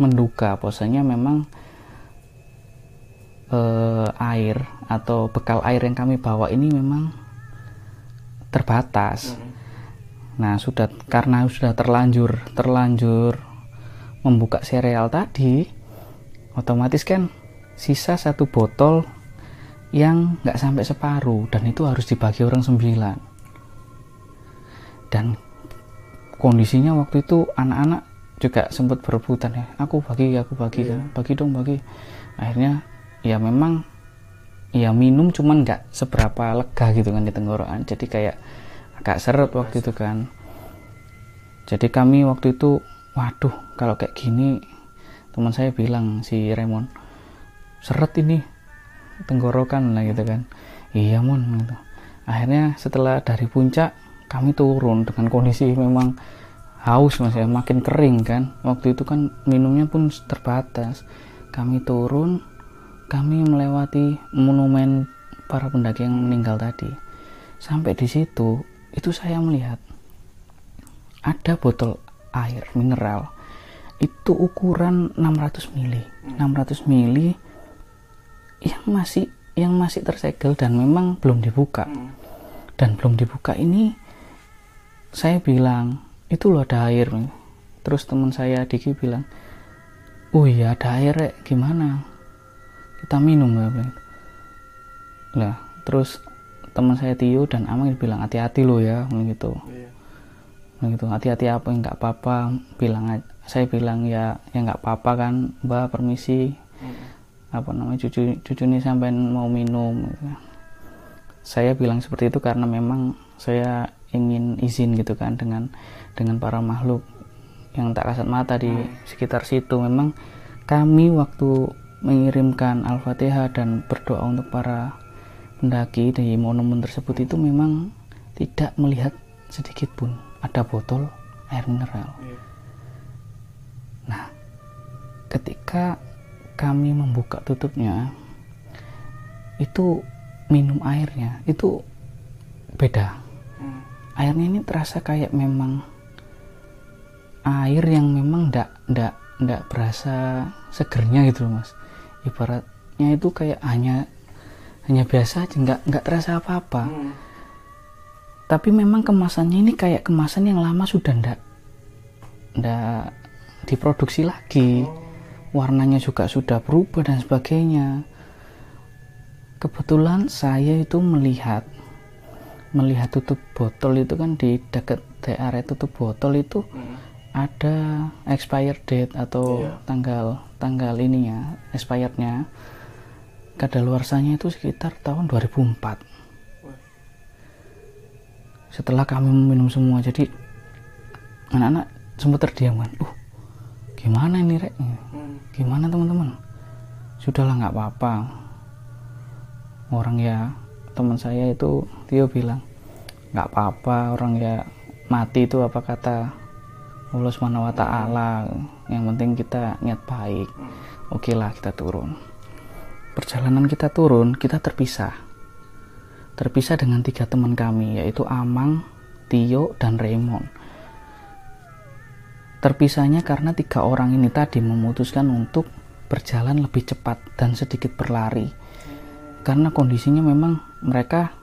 menduga posenya memang eh, air atau bekal air yang kami bawa ini memang terbatas. Hmm. Nah, sudah karena sudah terlanjur terlanjur membuka sereal tadi, otomatis kan sisa satu botol yang nggak sampai separuh dan itu harus dibagi orang sembilan. Dan kondisinya waktu itu anak-anak juga sempat berebutan ya, aku bagi, aku bagi, yeah. bagi dong, bagi. Akhirnya ya memang ya minum cuman nggak seberapa lega gitu kan di tenggorokan jadi kayak agak seret waktu itu kan. Jadi kami waktu itu waduh kalau kayak gini teman saya bilang si Raymond seret ini tenggorokan lah gitu kan. Iya mon gitu. Akhirnya setelah dari puncak kami turun dengan kondisi memang haus mas ya makin kering kan. Waktu itu kan minumnya pun terbatas. Kami turun kami melewati monumen para pendaki yang meninggal tadi. Sampai di situ itu saya melihat ada botol air mineral. Itu ukuran 600 mili. 600 mili yang masih yang masih tersegel dan memang belum dibuka. Dan belum dibuka ini saya bilang itu loh ada air. Terus teman saya Diki bilang oh iya ada air rek. Gimana? Kita minum lah terus teman saya Tio dan Amang bilang hati-hati lo ya gitu. Iya. gitu hati-hati apa nggak apa-apa. Bilang saya bilang ya ya nggak apa-apa kan mbak permisi. Hmm. apa namanya cucu cucu ini sampai mau minum. Saya bilang seperti itu karena memang saya ingin izin gitu kan dengan dengan para makhluk yang tak kasat mata di sekitar situ. Memang kami waktu mengirimkan al-fatihah dan berdoa untuk para pendaki di monumen tersebut itu memang tidak melihat sedikit pun. Ada botol air mineral. Iya. nah ketika kami membuka tutupnya itu minum airnya itu beda. Airnya ini terasa kayak memang air yang memang ndak ndak ndak berasa segernya gitu loh mas. Ibaratnya itu kayak hanya hanya biasa aja nggak nggak terasa apa-apa hmm. tapi memang kemasannya ini kayak kemasan yang lama sudah ndak ndak diproduksi lagi oh. warnanya juga sudah berubah dan sebagainya kebetulan saya itu melihat melihat tutup botol itu kan di dekat area tutup botol itu hmm. ada expired date atau yeah. tanggal tanggal ininya expirednya kadaluarsanya itu sekitar tahun 2004 setelah kami meminum semua jadi anak-anak sempat terdiam kan. Uh gimana ini rek? Gimana teman-teman? Sudahlah nggak apa-apa. Orang ya teman saya itu Tio bilang nggak apa-apa orang ya mati itu apa kata Allah taala. Yang penting kita niat baik. Oke lah kita turun perjalanan kita turun kita terpisah. Terpisah dengan tiga teman kami yaitu Amang Tio dan Raymond. Terpisahnya karena tiga orang ini tadi memutuskan untuk berjalan lebih cepat dan sedikit berlari. Karena kondisinya memang mereka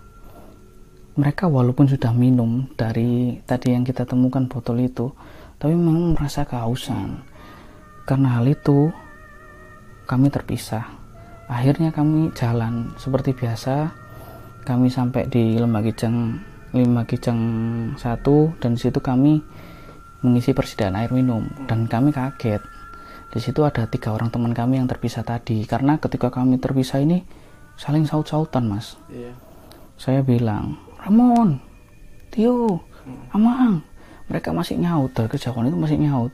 mereka walaupun sudah minum dari tadi yang kita temukan botol itu tapi memang merasa kehausan. Karena hal itu kami terpisah akhirnya kami jalan seperti biasa. Kami sampai di Lembah Kijang Lembah Kijang 1 dan di situ kami mengisi persediaan air minum. Dan kami kaget. Di situ ada tiga orang teman kami yang terpisah tadi. Karena ketika kami terpisah ini saling saut-sautan mas. Iya. saya bilang Ramon Tio hmm. Amang mereka masih nyaut. Dari kejauhan itu masih nyaut.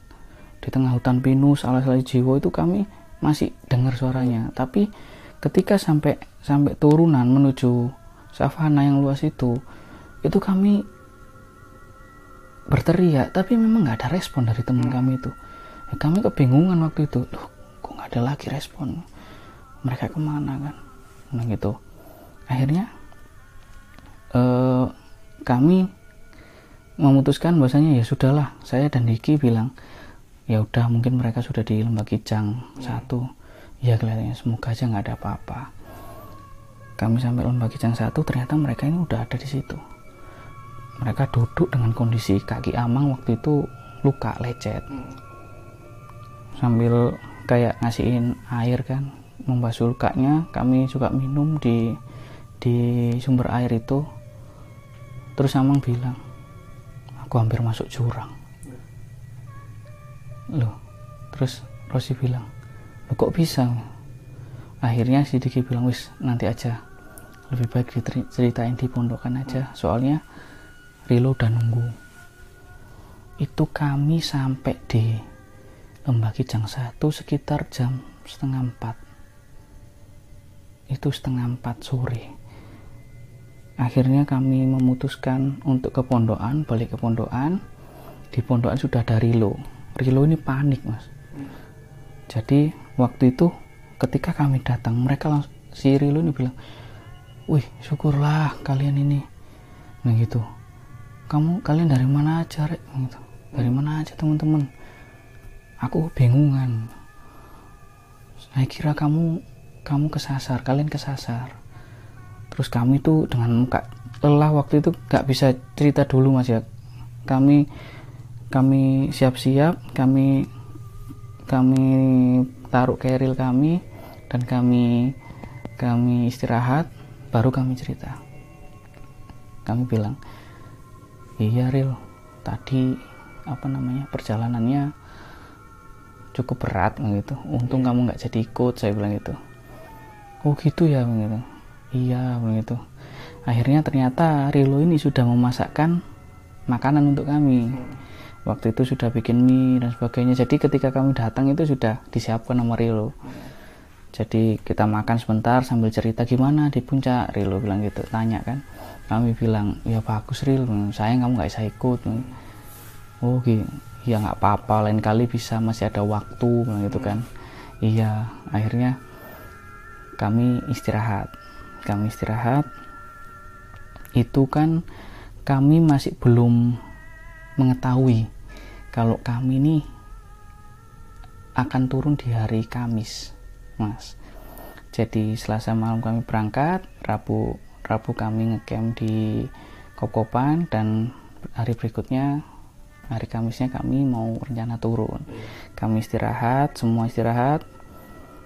Di tengah hutan pinus alas-alas jiwa itu kami masih dengar suaranya. Tapi ketika sampai sampai turunan menuju savana yang luas itu itu kami berteriak tapi memang nggak ada respon dari teman hmm. kami itu. Ya, kami kebingungan waktu itu loh kok nggak ada lagi respon? Mereka ke mana kan? Nah gitu. Akhirnya eh, kami memutuskan bahwasanya ya sudahlah saya dan Diki bilang ya udah mungkin mereka sudah di lembah kijang satu. Ya kelihatannya semoga aja nggak ada apa-apa. Kami sampai lembah kijang satu ternyata mereka ini udah ada di situ. Mereka duduk dengan kondisi kaki amang waktu itu luka lecet. Sambil kayak ngasihin air kan membasuh lukanya. Kami juga minum di di sumber air itu. Terus Amang bilang aku hampir masuk jurang loh terus Rosi bilang lo kok bisa? Akhirnya si Diki bilang wis nanti aja. Lebih baik diceritain di pondokan aja. Soalnya Rilo udah nunggu. Itu kami sampai di Lembah Kijang satu sekitar jam setengah empat. Itu setengah empat sore. Akhirnya kami memutuskan untuk ke pondokan balik ke pondokan. Di pondokan sudah ada Rilo Rilo ini panik mas. Jadi waktu itu ketika kami datang mereka langsung si Rilo ini bilang wih syukurlah kalian ini. Nah gitu. Kamu kalian dari mana aja rek? Gitu. Dari mana aja teman-teman? Aku bingungan. Saya kira kamu kamu kesasar kalian kesasar. Terus kami tuh dengan muka lelah waktu itu gak bisa cerita dulu mas ya. Kami kami siap-siap kami kami taruh keril kami dan kami kami istirahat baru kami cerita. Kami bilang iya Ril tadi apa namanya perjalanannya cukup berat gitu. Untung kamu nggak jadi ikut saya bilang gitu. Oh gitu ya begitu iya begitu akhirnya ternyata Rilo ini sudah memasakkan makanan untuk kami waktu itu sudah bikin mie dan sebagainya. Jadi ketika kami datang itu sudah disiapkan sama Rilo. Jadi kita makan sebentar sambil cerita gimana di puncak? Rilo bilang gitu tanya kan. Kami bilang ya bagus Rilo sayang kamu nggak bisa ikut. Oh gitu ya nggak apa-apa lain kali bisa masih ada waktu bilang gitu kan. Iya akhirnya kami istirahat. Kami istirahat. Itu kan kami masih belum mengetahui kalau kami ini akan turun di hari Kamis, Mas. Jadi Selasa malam kami berangkat, Rabu Rabu kami ngecamp di Kokopan dan hari berikutnya hari Kamisnya kami mau rencana turun. Kami istirahat, semua istirahat.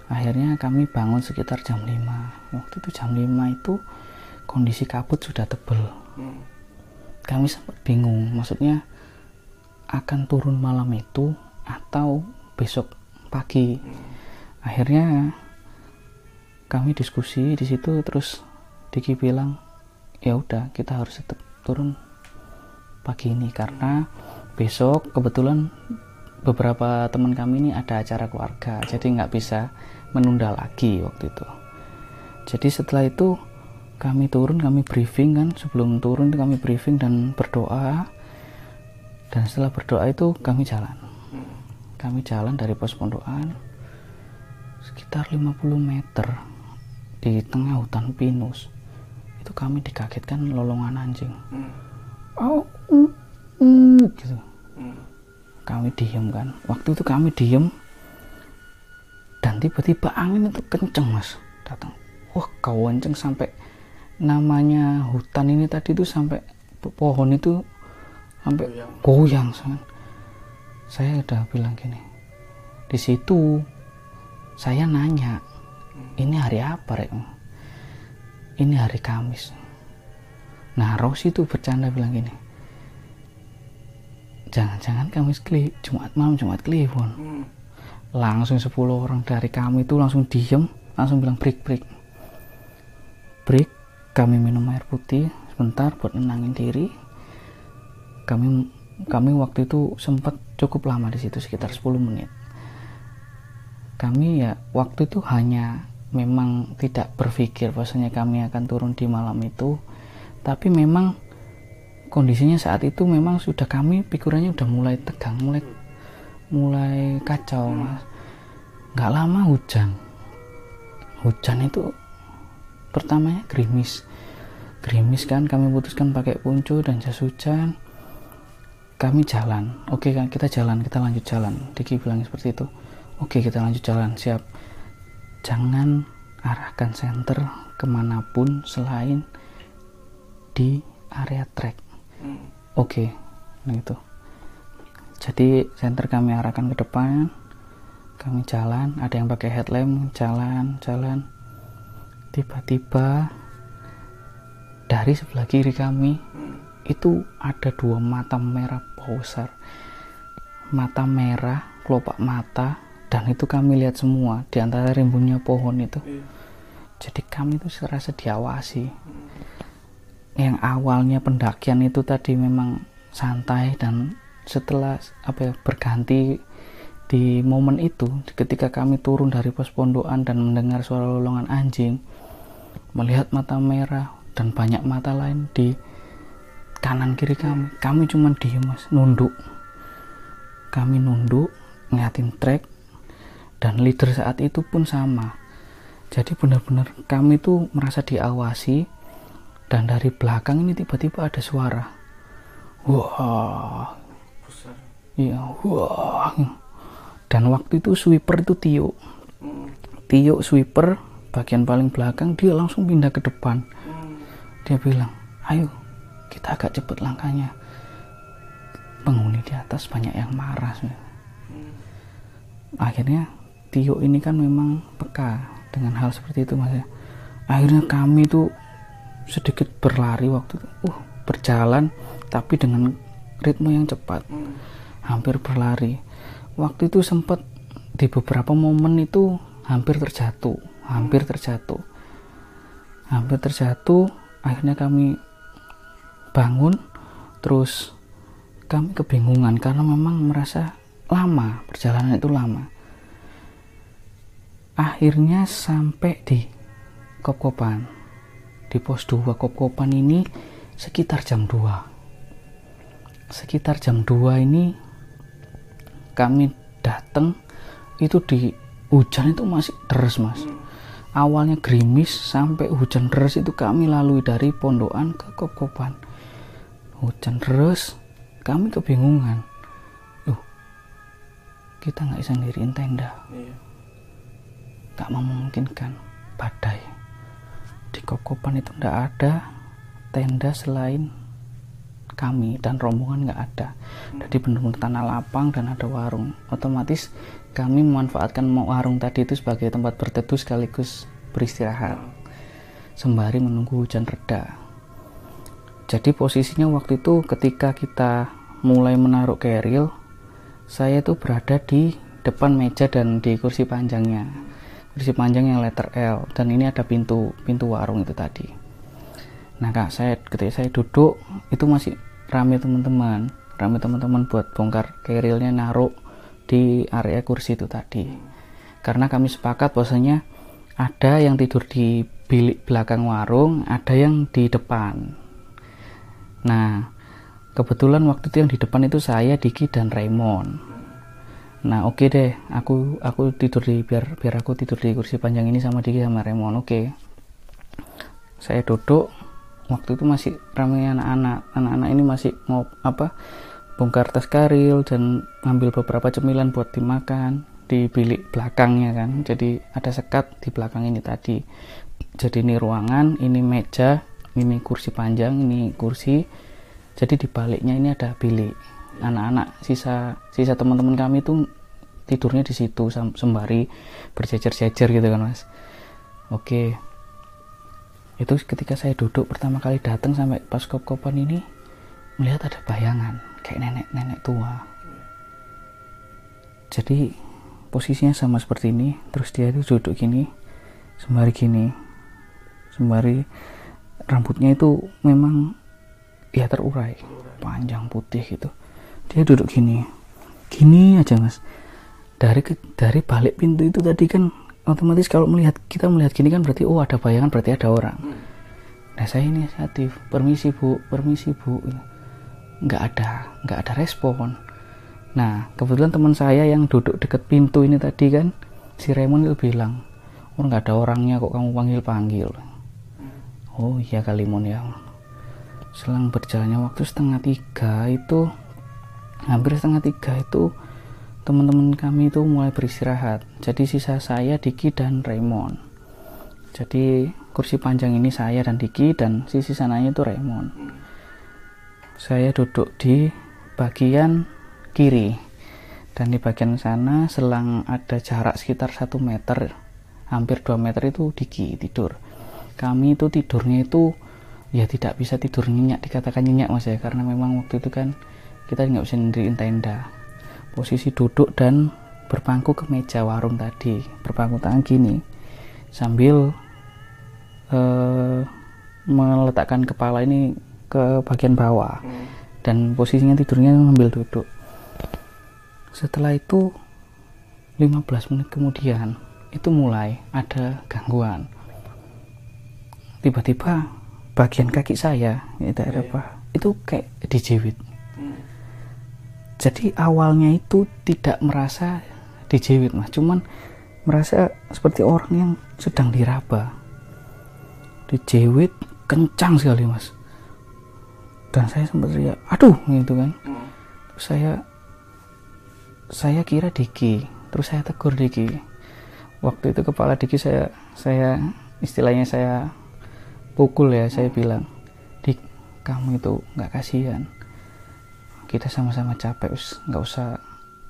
Akhirnya kami bangun sekitar jam 5. Waktu itu jam 5 itu kondisi kabut sudah tebel. Kami sempat bingung, maksudnya akan turun malam itu atau besok pagi. Akhirnya kami diskusi di situ terus Diki bilang ya udah kita harus tetap turun pagi ini karena besok kebetulan beberapa teman kami ini ada acara keluarga jadi nggak bisa menunda lagi waktu itu jadi setelah itu kami turun kami briefing kan sebelum turun kami briefing dan berdoa dan setelah berdoa itu kami jalan. Kami jalan dari pos pondokan sekitar 50 meter di tengah hutan pinus. Itu kami dikagetkan lolongan anjing. Oh uh, uh, gitu. Kami diem kan. Waktu itu kami diem dan tiba-tiba angin itu kenceng mas. Datang. Wah kau kenceng sampai namanya hutan ini tadi itu sampai pohon itu sampai goyang saya udah bilang gini di situ saya nanya ini hari apa rek? Ini hari Kamis. Nah Rosi itu bercanda bilang gini jangan-jangan Kamis kli Jumat malam Jumat Kliwon. Hmm. langsung 10 orang dari kami itu langsung diem langsung bilang break break break kami minum air putih sebentar buat nenangin diri kami kami waktu itu sempat cukup lama di situ sekitar 10 menit. Kami ya waktu itu hanya memang tidak berpikir bahwasanya kami akan turun di malam itu tapi memang kondisinya saat itu memang sudah kami pikirannya udah mulai tegang mulai mulai kacau mas. Nggak lama hujan. Hujan itu pertamanya gerimis. Gerimis kan kami putuskan pakai punco dan jas hujan kami jalan. Oke kan kita jalan kita lanjut jalan. Diki bilang seperti itu. Oke kita lanjut jalan. Siap. Jangan arahkan center ke mana pun selain di area track oke nah itu jadi center kami arahkan ke depan. Kami jalan. Ada yang pakai headlamp. Jalan jalan. Tiba-tiba dari sebelah kiri kami itu ada dua mata merah besar. Mata merah kelopak mata dan itu kami lihat semua di antara rimbunnya pohon itu. Iya. jadi kami itu serasa diawasi. Yang awalnya pendakian itu tadi memang santai dan setelah apa ya berganti di momen itu ketika kami turun dari pos pondokan dan mendengar suara lolongan anjing melihat mata merah dan banyak mata lain di kanan kiri kami kami cuma diem mas. Nunduk. Kami nunduk ngeliatin trek dan leader saat itu pun sama. Jadi benar-benar kami tuh merasa diawasi dan dari belakang ini tiba-tiba ada suara. Wah. Iya wah. Dan waktu itu sweeper itu Tio. Tio sweeper bagian paling belakang dia langsung pindah ke depan. Dia bilang ayo kita agak cepet langkahnya. Penghuni di atas banyak yang marah akhirnya Tio ini kan memang peka dengan hal seperti itu mas ya. Akhirnya kami tuh sedikit berlari waktu itu. Uh berjalan tapi dengan ritme yang cepat. Hampir berlari. Waktu itu sempat di beberapa momen itu hampir terjatuh hampir terjatuh. Hampir terjatuh akhirnya kami bangun terus kami kebingungan karena memang merasa lama perjalanan itu lama. Akhirnya sampai di Kopkopan. Di pos 2 Kopkopan ini sekitar jam 2 sekitar jam 2 ini kami datang itu di hujan itu masih deras mas. Awalnya gerimis sampai hujan deras itu kami lalui dari pondokan ke Kopkopan hujan deras kami kebingungan uh kita nggak bisa ngiriin tenda. Iya. nggak memungkinkan. Badai. Di Kopkopan itu nggak ada. Tenda selain kami dan rombongan nggak ada. Jadi benar-benar tanah lapang dan ada warung. Otomatis kami memanfaatkan warung tadi itu sebagai tempat berteduh sekaligus beristirahat. Sembari menunggu hujan reda jadi posisinya waktu itu ketika kita mulai menaruh keril saya itu berada di depan meja dan di kursi panjangnya. Kursi panjang yang letter L dan ini ada pintu pintu warung itu tadi. Nah kak saya ketika saya duduk itu masih rame teman-teman. Rame teman-teman buat bongkar kerilnya naruh di area kursi itu tadi. Karena kami sepakat bahwasanya ada yang tidur di bilik belakang warung ada yang di depan nah kebetulan waktu itu yang di depan itu saya Diki dan Raymond. Nah oke okay deh aku aku tidur di biar biar aku tidur di kursi panjang ini sama Diki sama Raymond oke. Okay. saya duduk waktu itu masih ramai anak-anak. Anak-anak ini masih mau apa bongkar tas karil dan ngambil beberapa cemilan buat dimakan di bilik belakangnya kan. Jadi ada sekat di belakang ini tadi. Jadi ini ruangan ini meja ini kursi panjang ini kursi. Jadi di baliknya ini ada bilik. Anak-anak sisa sisa teman-teman kami itu tidurnya di situ sembari berjejer-jejer gitu kan mas. Oke. Itu ketika saya duduk pertama kali datang sampai pas kop-kopan ini melihat ada bayangan kayak nenek-nenek tua. Jadi posisinya sama seperti ini terus dia itu duduk gini sembari gini sembari rambutnya itu memang ya terurai panjang putih gitu. Dia duduk gini gini aja mas. Dari dari balik pintu itu tadi kan otomatis kalau melihat kita melihat gini kan berarti oh ada bayangan berarti ada orang. Nah saya inisiatif permisi bu permisi bu. Nggak ada nggak ada respon. Nah kebetulan teman saya yang duduk deket pintu ini tadi kan si Raymond itu bilang oh nggak ada orangnya kok kamu panggil panggil oh iya kali Mon ya. Selang berjalannya waktu setengah tiga itu hampir setengah tiga itu teman-teman kami itu mulai beristirahat. Jadi sisa saya Diki dan Raymond. Jadi kursi panjang ini saya dan Diki dan sisi sananya itu Raymond. Saya duduk di bagian kiri. Dan di bagian sana selang ada jarak sekitar 1 meter hampir 2 meter itu Diki tidur kami itu tidurnya itu ya tidak bisa tidur nyenyak dikatakan nyenyak mas ya. Karena memang waktu itu kan kita nggak bisa nendiriin tenda. Posisi duduk dan berpangku ke meja warung tadi berpangku tangan gini sambil uh, meletakkan kepala ini ke bagian bawah. Hmm. dan posisinya tidurnya sambil duduk. Setelah itu 15 menit kemudian itu mulai ada gangguan tiba-tiba bagian kaki saya itu, yeah. apa, itu kayak dijewit. Jadi awalnya itu tidak merasa dijewit mas. Cuman merasa seperti orang yang sedang diraba. Dijewit kencang sekali mas. Dan saya sempat teriak aduh gitu kan. Terus saya saya kira Diki. Terus saya tegur Diki. Waktu itu kepala Diki saya saya istilahnya saya pukul ya saya bilang Dik kamu itu nggak kasihan. Kita sama-sama capek nggak usah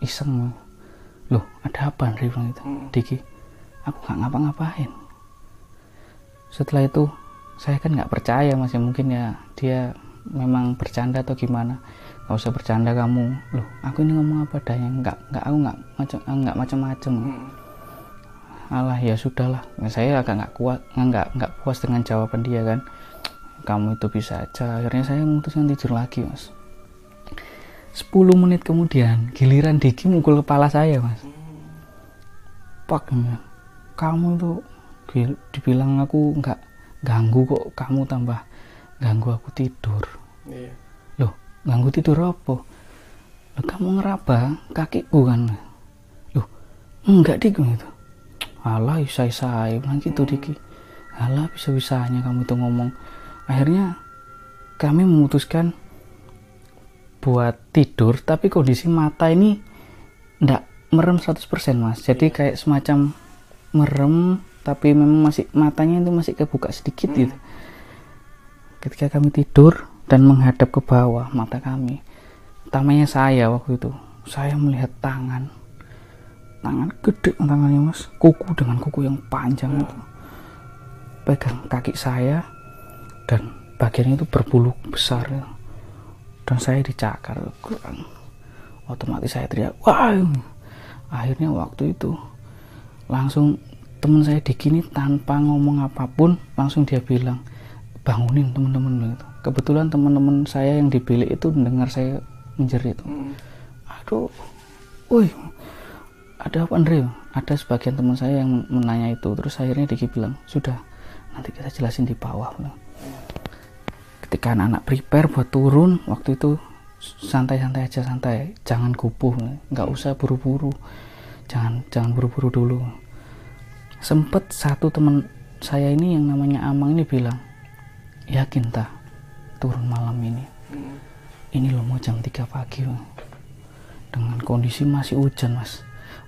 iseng loh ada apa Andri bilang itu hmm. Diki aku nggak ngapa-ngapain. Setelah itu saya kan nggak percaya masih mungkin ya dia memang bercanda atau gimana. Nggak usah bercanda kamu. Loh aku ini ngomong apa adanya? Nggak nggak aku nggak macam nggak macam-macam hmm. Alah ya sudahlah. Saya agak nggak kuat nggak nggak puas dengan jawaban dia kan. Kamu itu bisa aja. Akhirnya saya memutuskan tidur lagi mas. 10 menit kemudian giliran Diki mukul kepala saya mas. Pak kamu tuh dibilang aku nggak ganggu kok. Kamu tambah ganggu aku tidur. Iya. loh ganggu tidur apa? Loh kamu ngeraba kakiku kan loh enggak dik gitu alah isai isai bilang gitu. Diki alah bisa bisanya kamu itu ngomong akhirnya kami memutuskan buat tidur tapi kondisi mata ini ndak merem 100% mas jadi iya. kayak semacam merem tapi memang masih matanya itu masih kebuka sedikit hmm. gitu ketika kami tidur dan menghadap ke bawah mata kami utamanya saya waktu itu saya melihat tangan tangan gede tangannya mas. Kuku dengan kuku yang panjang hmm. itu pegang kaki saya dan bagian itu berbulu besar. Dan saya dicakar. Kurang otomatis saya teriak wah! Akhirnya waktu itu langsung teman saya di kini tanpa ngomong apa pun langsung dia bilang bangunin teman-teman gitu. Kebetulan teman-teman saya yang di bilik itu mendengar saya menjerit. Hmm. aduh woi ada apa Andre? Ada sebagian teman saya yang menanya itu. Terus akhirnya Diki bilang sudah nanti kita jelasin di bawah. Ketika anak-anak prepare buat turun waktu itu santai-santai aja santai. Jangan kupuh nggak usah buru-buru. Jangan jangan buru-buru dulu. Sempet satu teman saya ini yang namanya Amang ini bilang yakin tak turun malam ini? Ini loh mau jam 3 pagi dengan kondisi masih hujan mas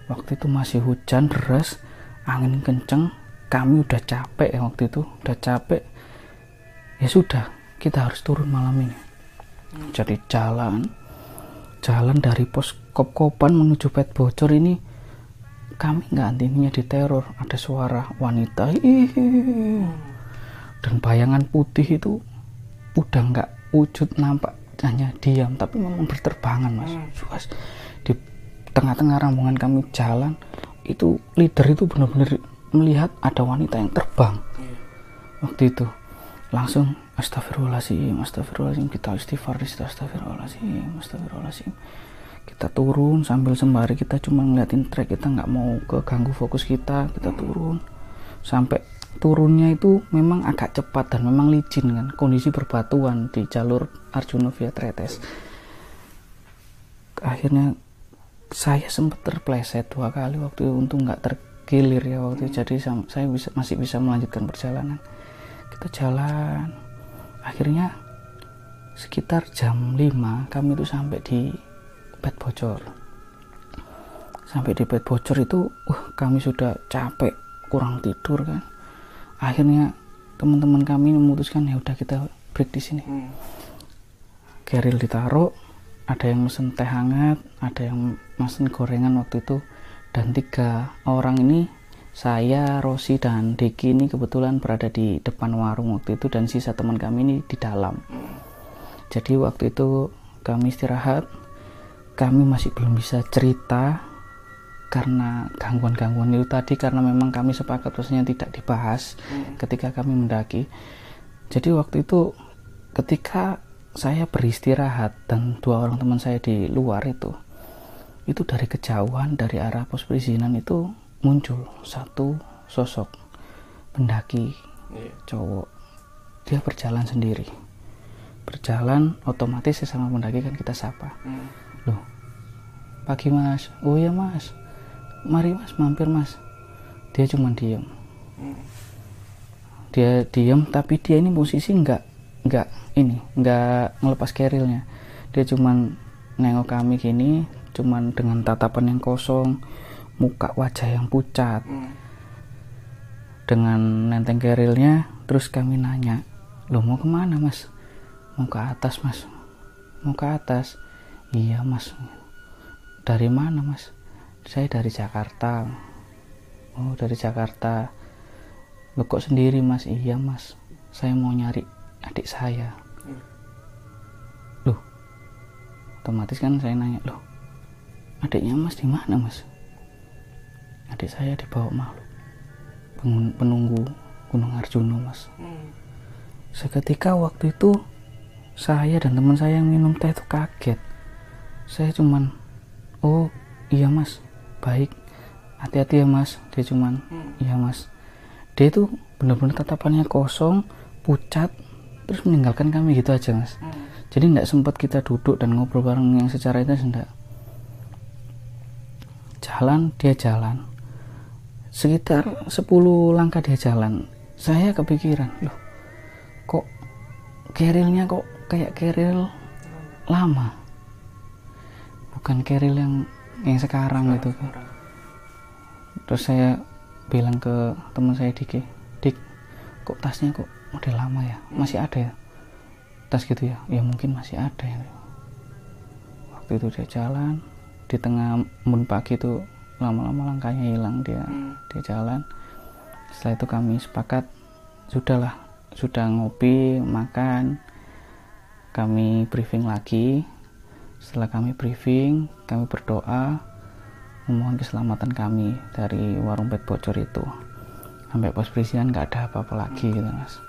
waktu itu masih hujan deras angin kenceng kami udah capek ya waktu itu udah capek ya sudah kita harus turun malam ini jadi jalan jalan dari pos kop-kopan menuju pet bocor ini kami nggak antinya diteror ada suara wanita Ih. dan bayangan putih itu udah nggak wujud nampak hanya diam tapi memang berterbangan mas hmm. di tengah-tengah rombongan kami jalan itu leader itu benar-benar melihat ada wanita yang terbang. Yeah. waktu itu langsung astagfirullahaladzim astagfirullahaladzim kita istighfar astagfirullahaladzim astagfirullahaladzim. Kita turun sambil sembari kita cuma ngeliatin trek kita nggak mau ke ganggu fokus kita kita turun. Sampai turunnya itu memang agak cepat dan memang licin kan? Kondisi berbatuan di jalur Arjuna via Tretes. Akhirnya saya sempat terpleset dua kali waktu itu untung nggak tergilir ya waktu itu. Jadi saya bisa, masih bisa melanjutkan perjalanan. Kita jalan. Akhirnya sekitar jam 5 kami itu sampai di bed bocor. Sampai di bed bocor itu uh, kami sudah capek kurang tidur kan. Akhirnya teman-teman kami memutuskan ya udah kita break di sini. Hmm. keril ditaruh ada yang mesen teh hangat ada yang mesen gorengan waktu itu dan tiga orang ini saya, Rosi, dan Deki ini kebetulan berada di depan warung waktu itu dan sisa teman kami ini di dalam. Jadi waktu itu kami istirahat, kami masih belum bisa cerita karena gangguan-gangguan itu tadi karena memang kami sepakat maksudnya tidak dibahas hmm. ketika kami mendaki. Jadi waktu itu ketika saya beristirahat dan dua orang teman saya di luar itu itu dari kejauhan dari arah pos perizinan itu muncul satu sosok pendaki yeah. cowok. Dia berjalan sendiri. Berjalan otomatis sesama pendaki kan kita sapa. Mm. loh pagi mas. Oh ya mas. Mari mas mampir mas. Dia cuma diem. Dia diem tapi dia ini posisi nggak nggak ini nggak ngelepas kerilnya. Dia cuman nengok kami gini cuman dengan tatapan yang kosong muka wajah yang pucat. Dengan nenteng kerilnya terus kami nanya lo mau ke mana mas? Mau ke atas mas. Mau ke atas? Iya mas. Dari mana mas? Saya dari Jakarta. Oh dari Jakarta. Lo kok sendiri mas? Iya mas. Saya mau nyari adik saya otomatis kan saya nanya loh adiknya mas di mana mas? Adik saya dibawa makhluk Pengun- penunggu Gunung Arjuno mas. Seketika waktu itu saya dan teman saya yang minum teh itu kaget. Saya cuman oh iya mas baik. Hati-hati ya mas. Dia cuman iya mas. Dia itu benar-benar tatapannya kosong pucat terus meninggalkan kami gitu aja mas jadi tidak sempat kita duduk dan ngobrol bareng yang secara itu tidak jalan dia jalan. Sekitar 10 langkah dia jalan. Saya kepikiran loh kok kerilnya kok kayak keril lama? Bukan keril yang yang sekarang gitu. kan terus saya bilang ke teman saya Dik Dik kok tasnya kok model lama ya? Masih ada ya tas gitu ya. Ya mungkin masih ada ya waktu itu dia jalan di tengah embun pagi itu lama-lama langkahnya hilang dia dia jalan. Setelah itu kami sepakat sudahlah sudah ngopi makan kami briefing lagi. Setelah kami briefing kami berdoa memohon keselamatan kami dari warung pet bocor itu. Sampai pos perisian nggak ada apa-apa lagi gitu mas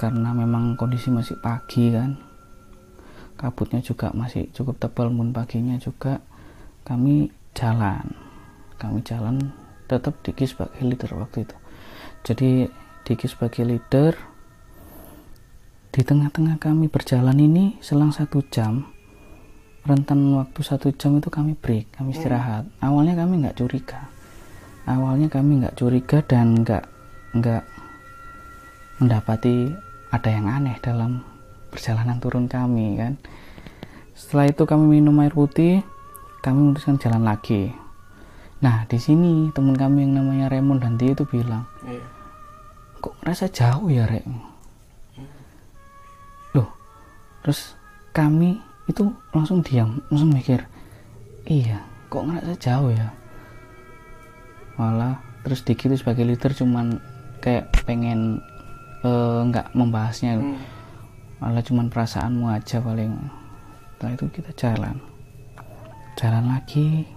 karena memang kondisi masih pagi kan. Kabutnya juga masih cukup tebal mun paginya juga kami jalan. Kami jalan tetap Diki sebagai leader waktu itu. Jadi Diki sebagai leader di tengah-tengah kami berjalan ini selang satu jam rentan waktu satu jam itu kami break kami istirahat. Awalnya kami nggak curiga. Awalnya kami nggak curiga dan nggak nggak mendapati ada yang aneh dalam perjalanan turun kami kan? Setelah itu kami minum air putih kami memutuskan jalan lagi. Nah di sini teman kami yang namanya Raymond dan dia itu bilang kok ngerasa jauh ya Rek? Loh terus kami itu langsung diam langsung mikir iya kok ngerasa jauh ya? Malah terus Diki itu sebagai leader cuman kayak pengen nggak membahasnya. Malah cuman perasaanmu aja paling. Setelah itu kita jalan. Jalan lagi.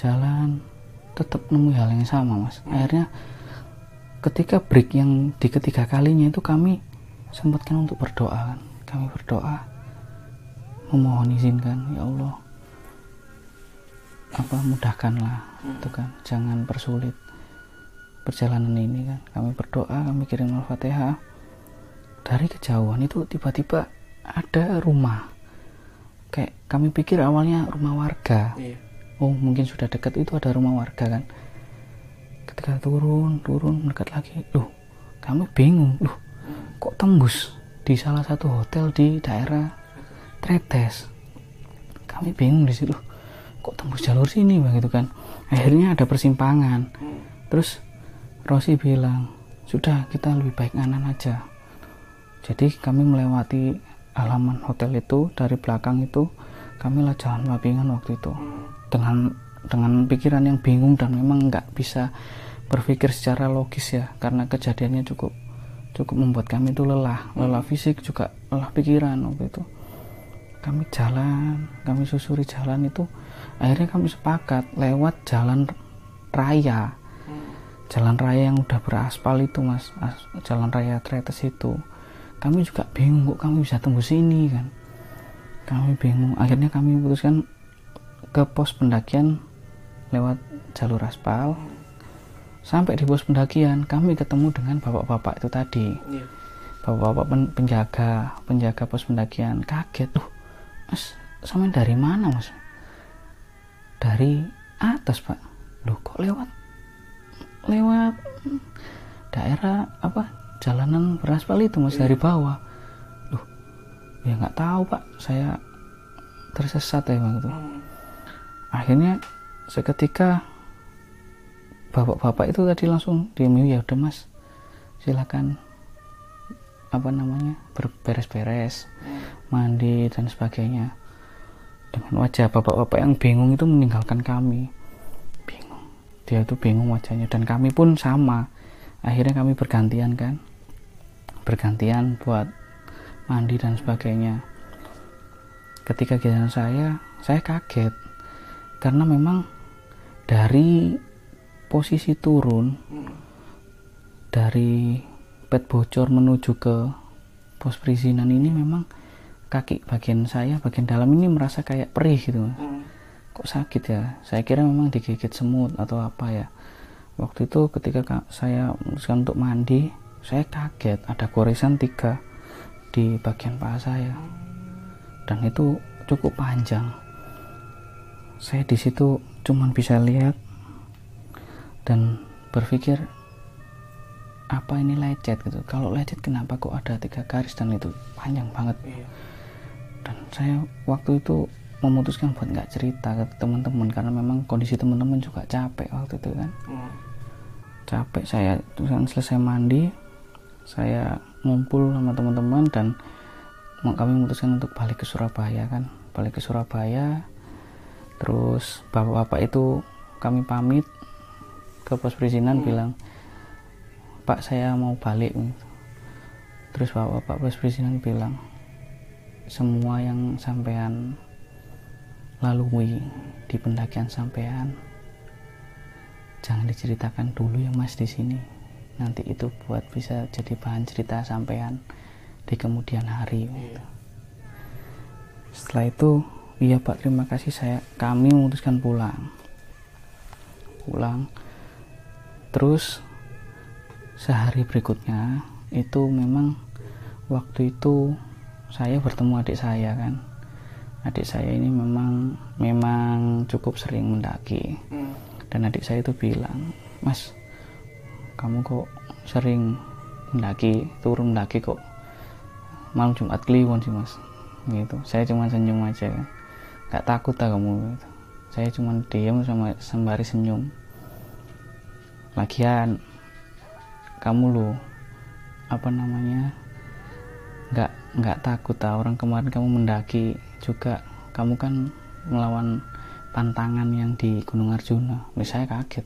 Jalan. Tetap nemu hal yang sama mas. Akhirnya ketika break yang di ketiga kalinya itu kami sempatkan untuk berdoa kan. Kami berdoa. Memohon izinkan ya Allah. Apa mudahkanlah itu kan. Jangan persulit perjalanan ini kan. Kami berdoa kami kirim al-fatihah. Dari kejauhan itu tiba-tiba ada rumah. Kayak kami pikir awalnya rumah warga. Oh mungkin sudah dekat itu ada rumah warga kan. Ketika turun turun mendekat lagi. Loh kami bingung. Loh kok tembus di salah satu hotel di daerah Tretes kami bingung di situ. "Loh, kok tembus jalur sini begitu kan? Akhirnya ada persimpangan. Terus Rosi bilang sudah kita lebih baik nganan aja. Jadi kami melewati halaman hotel itu dari belakang itu kami lah jalan mappingan waktu itu. Dengan dengan pikiran yang bingung dan memang nggak bisa berpikir secara logis ya karena kejadiannya cukup cukup membuat kami itu lelah. Lelah fisik juga lelah pikiran waktu itu. Kami jalan kami susuri jalan itu akhirnya kami sepakat lewat jalan raya jalan raya yang udah beraspal itu mas. As- jalan raya Tretes itu. Kami juga bingung kok kami bisa tembus sini? kan. Kami bingung. Akhirnya kami putuskan ke pos pendakian lewat jalur aspal. Sampai di pos pendakian kami ketemu dengan bapak-bapak itu tadi. Bapak-bapak pen- penjaga penjaga pos pendakian. Kaget tuh mas sama dari mana mas? Dari atas pak. Loh kok lewat lewat daerah apa jalanan beraspal itu mas dari bawah. Loh ya nggak tahu pak. Saya tersesat ya bang itu. Akhirnya seketika bapak-bapak itu tadi langsung diem ya udah mas silakan apa namanya berberes-beres mandi dan sebagainya. Dengan wajah bapak-bapak yang bingung itu meninggalkan kami dia itu bingung wajahnya. Dan kami pun sama. Akhirnya kami bergantian kan? Bergantian buat mandi dan sebagainya. Ketika giliran saya saya kaget. Karena memang dari posisi turun dari pet bocor menuju ke pos perizinan ini memang kaki bagian saya bagian dalam ini merasa kayak perih gitu hmm. Kok sakit ya? Saya kira memang digigit semut atau apa ya. Waktu itu ketika saya memutuskan untuk mandi saya kaget. Ada goresan tiga di bagian paha saya. Dan itu cukup panjang. Saya di situ cuman bisa lihat dan berpikir apa ini lecet? gitu. Kalau lecet kenapa kok ada tiga garis dan itu panjang banget? Iya. dan saya waktu itu memutuskan buat nggak cerita ke teman-teman karena memang kondisi teman-teman juga capek waktu itu kan hmm. capek saya terus kan selesai mandi saya ngumpul sama teman-teman dan kami memutuskan untuk balik ke Surabaya kan balik ke Surabaya terus bapak-bapak itu kami pamit ke pos perizinan hmm. bilang pak saya mau balik terus bapak-bapak pos perizinan bilang semua yang sampean lalui di pendakian sampean. Jangan diceritakan dulu ya mas di sini. Nanti itu buat bisa jadi bahan cerita sampean di kemudian hari. Gitu. setelah itu iya pak terima kasih. Saya kami memutuskan pulang. Pulang. Terus sehari berikutnya itu memang waktu itu saya bertemu adik saya kan adik saya ini memang memang cukup sering mendaki. Hmm. dan adik saya itu bilang mas kamu kok sering mendaki turun mendaki kok? Malam Jumat Kliwon sih mas. Gitu. Saya cuma senyum aja. Kan nggak takut tak kamu gitu. saya cuma diam sama sembari senyum. Lagian kamu lo apa namanya nggak nggak takut ah orang kemarin kamu mendaki juga kamu kan melawan pantangan yang di Gunung Arjuna. Saya kaget.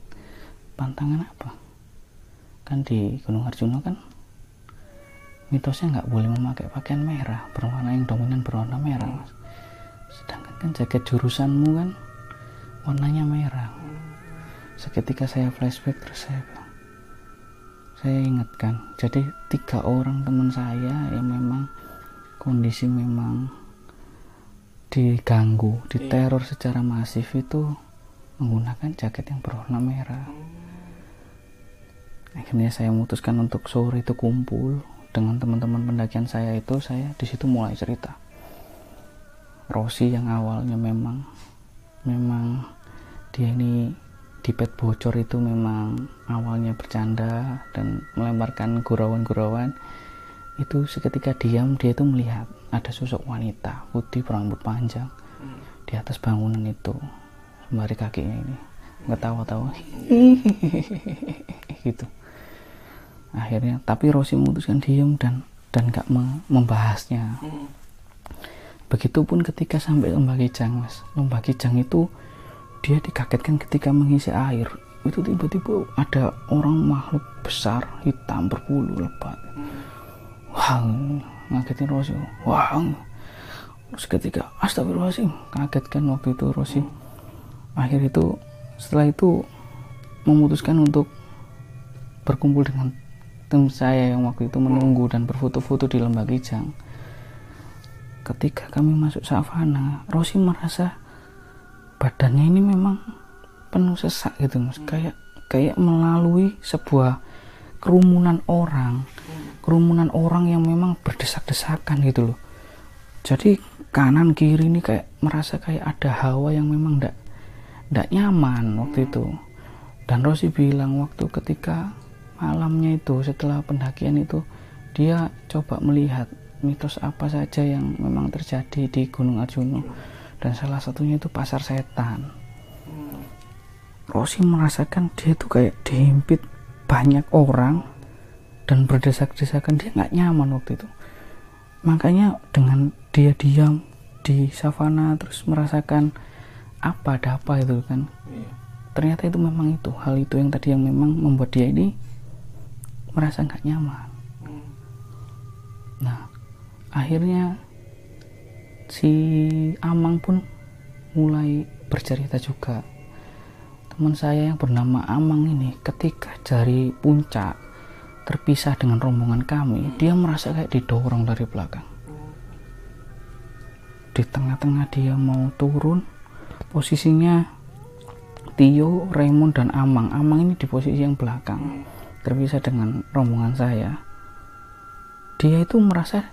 Pantangan apa? Kan di Gunung Arjuna kan mitosnya nggak boleh memakai pakaian merah berwarna yang dominan berwarna merah mas. Sedangkan kan jaket jurusanmu kan warnanya merah. Seketika saya flashback terus saya saya ingatkan jadi tiga orang teman saya yang memang kondisi memang diganggu diteror secara masif itu menggunakan jaket yang berwarna merah. Akhirnya saya memutuskan untuk sore itu kumpul dengan teman-teman pendakian saya itu saya di situ mulai cerita. Rosi yang awalnya memang memang dia ini di pet bocor itu memang awalnya bercanda dan melemparkan gurauan-gurauan. Itu seketika diam dia itu melihat ada sosok wanita putih berambut panjang hmm. di atas bangunan itu sembari kakinya ini. Ngetawa-tawa [laughs] gitu. Akhirnya tapi Rosi memutuskan diam dan dan gak membahasnya. Hmm. begitupun ketika sampai lembah kijang mas. Lembah kijang itu dia dikagetkan ketika mengisi air. Itu tiba-tiba ada orang makhluk besar hitam berbulu lebat. Wah ngagetin Rosi. Wah terus ketika astagfirullahaladzim kaget kan waktu itu Rosi. Akhir itu setelah itu memutuskan untuk berkumpul dengan tim saya yang waktu itu menunggu dan berfoto-foto di lembah Kijang. Ketika kami masuk savana Rosi merasa badannya ini memang penuh sesak gitu mas. Kayak kayak melalui sebuah kerumunan orang. Kerumunan orang yang memang berdesak-desakan gitu loh. Jadi kanan kiri ini kayak merasa kayak ada hawa yang memang ndak tidak nyaman waktu itu. Dan Rosi bilang waktu ketika malamnya itu setelah pendakian itu dia coba melihat mitos apa saja yang memang terjadi di Gunung Arjuno dan salah satunya itu pasar setan. Rosi merasakan dia tuh kayak dihimpit banyak orang dan berdesak-desakan dia nggak nyaman waktu itu makanya dengan dia diam di savana terus merasakan apa ada apa itu kan iya. ternyata itu memang itu hal itu yang tadi yang memang membuat dia ini merasa nggak nyaman hmm. nah akhirnya si Amang pun mulai bercerita juga teman saya yang bernama Amang ini ketika dari puncak terpisah dengan rombongan kami dia merasa kayak didorong dari belakang. Di tengah-tengah dia mau turun posisinya Tio, Raymond dan Amang. Amang ini di posisi yang belakang terpisah dengan rombongan saya. Dia itu merasa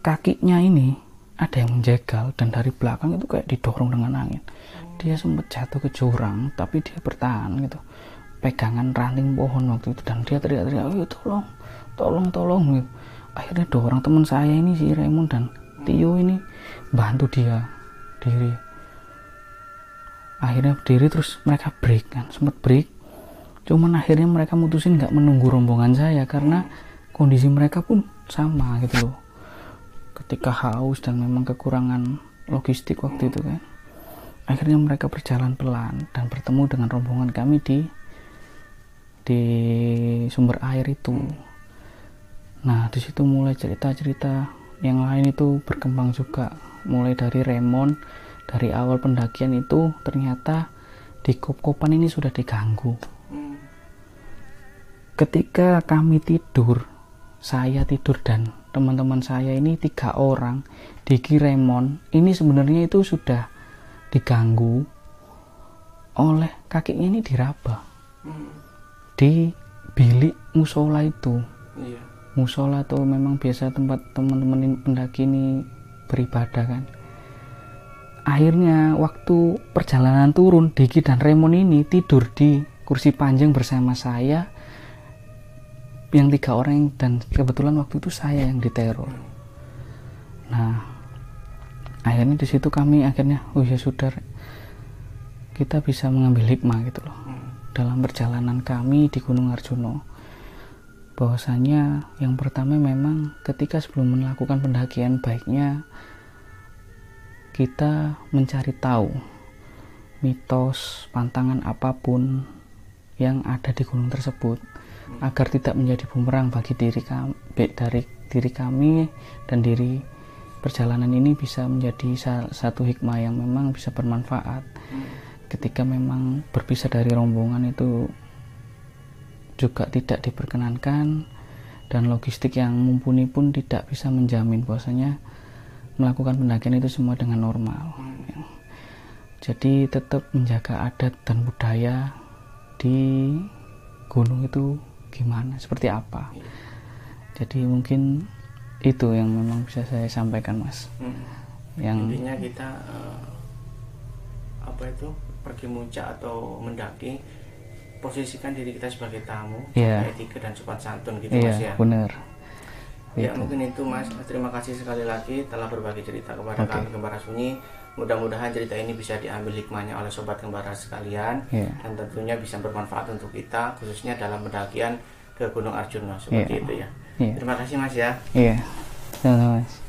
kakinya ini ada yang menjegal dan dari belakang itu kayak didorong dengan angin. Dia sempat jatuh ke jurang tapi dia bertahan gitu pegangan ranting pohon waktu itu. Dan dia teriak-teriak oh tolong tolong tolong. Akhirnya dua orang teman saya ini si Raymond dan Tio ini bantu dia diri. Akhirnya berdiri terus mereka break kan sempat break. Cuman akhirnya mereka mutusin nggak menunggu rombongan saya karena kondisi mereka pun sama gitu loh. Ketika haus dan memang kekurangan logistik waktu itu kan. Akhirnya mereka berjalan pelan dan bertemu dengan rombongan kami di di sumber air itu. Nah di situ mulai cerita-cerita yang lain itu berkembang juga. Mulai dari Remon dari awal pendakian itu ternyata di kop-kopan ini sudah diganggu. Ketika kami tidur saya tidur dan teman-teman saya ini tiga orang di Kiremon ini sebenarnya itu sudah diganggu oleh kakinya ini diraba di bilik musola itu. Iya. musola tuh memang biasa tempat teman-teman pendaki ini beribadah kan. Akhirnya waktu perjalanan turun Diki dan Raymond ini tidur di kursi panjang bersama saya yang tiga orang dan kebetulan waktu itu saya yang diteror. Nah akhirnya di situ kami akhirnya oh ya sudah kita bisa mengambil hikmah gitu loh dalam perjalanan kami di Gunung Arjuno bahwasanya yang pertama memang ketika sebelum melakukan pendakian baiknya kita mencari tahu mitos, pantangan apa pun yang ada di gunung tersebut agar tidak menjadi bumerang bagi diri kami, dari diri kami dan diri perjalanan ini bisa menjadi satu hikmah yang memang bisa bermanfaat ketika memang berpisah dari rombongan itu juga tidak diperkenankan dan logistik yang mumpuni pun tidak bisa menjamin bahwasanya melakukan pendakian itu semua dengan normal. Jadi tetap menjaga adat dan budaya di gunung itu gimana, seperti apa. Jadi mungkin itu yang memang bisa saya sampaikan, Mas. Hmm. Yang intinya kita uh, apa itu pergi muncak atau mendaki posisikan diri kita sebagai tamu, yeah. etika dan sopan santun gitu yeah, Mas ya. benar. Ya gitu. mungkin itu Mas. Terima kasih sekali lagi telah berbagi cerita kepada okay. kami Kembara Sunyi. Mudah-mudahan cerita ini bisa diambil hikmahnya oleh sobat Kembara sekalian yeah. dan tentunya bisa bermanfaat untuk kita khususnya dalam pendakian ke Gunung Arjuna seperti yeah. itu ya. Yeah. Terima kasih Mas ya. Iya. Yeah. Terima kasih Mas.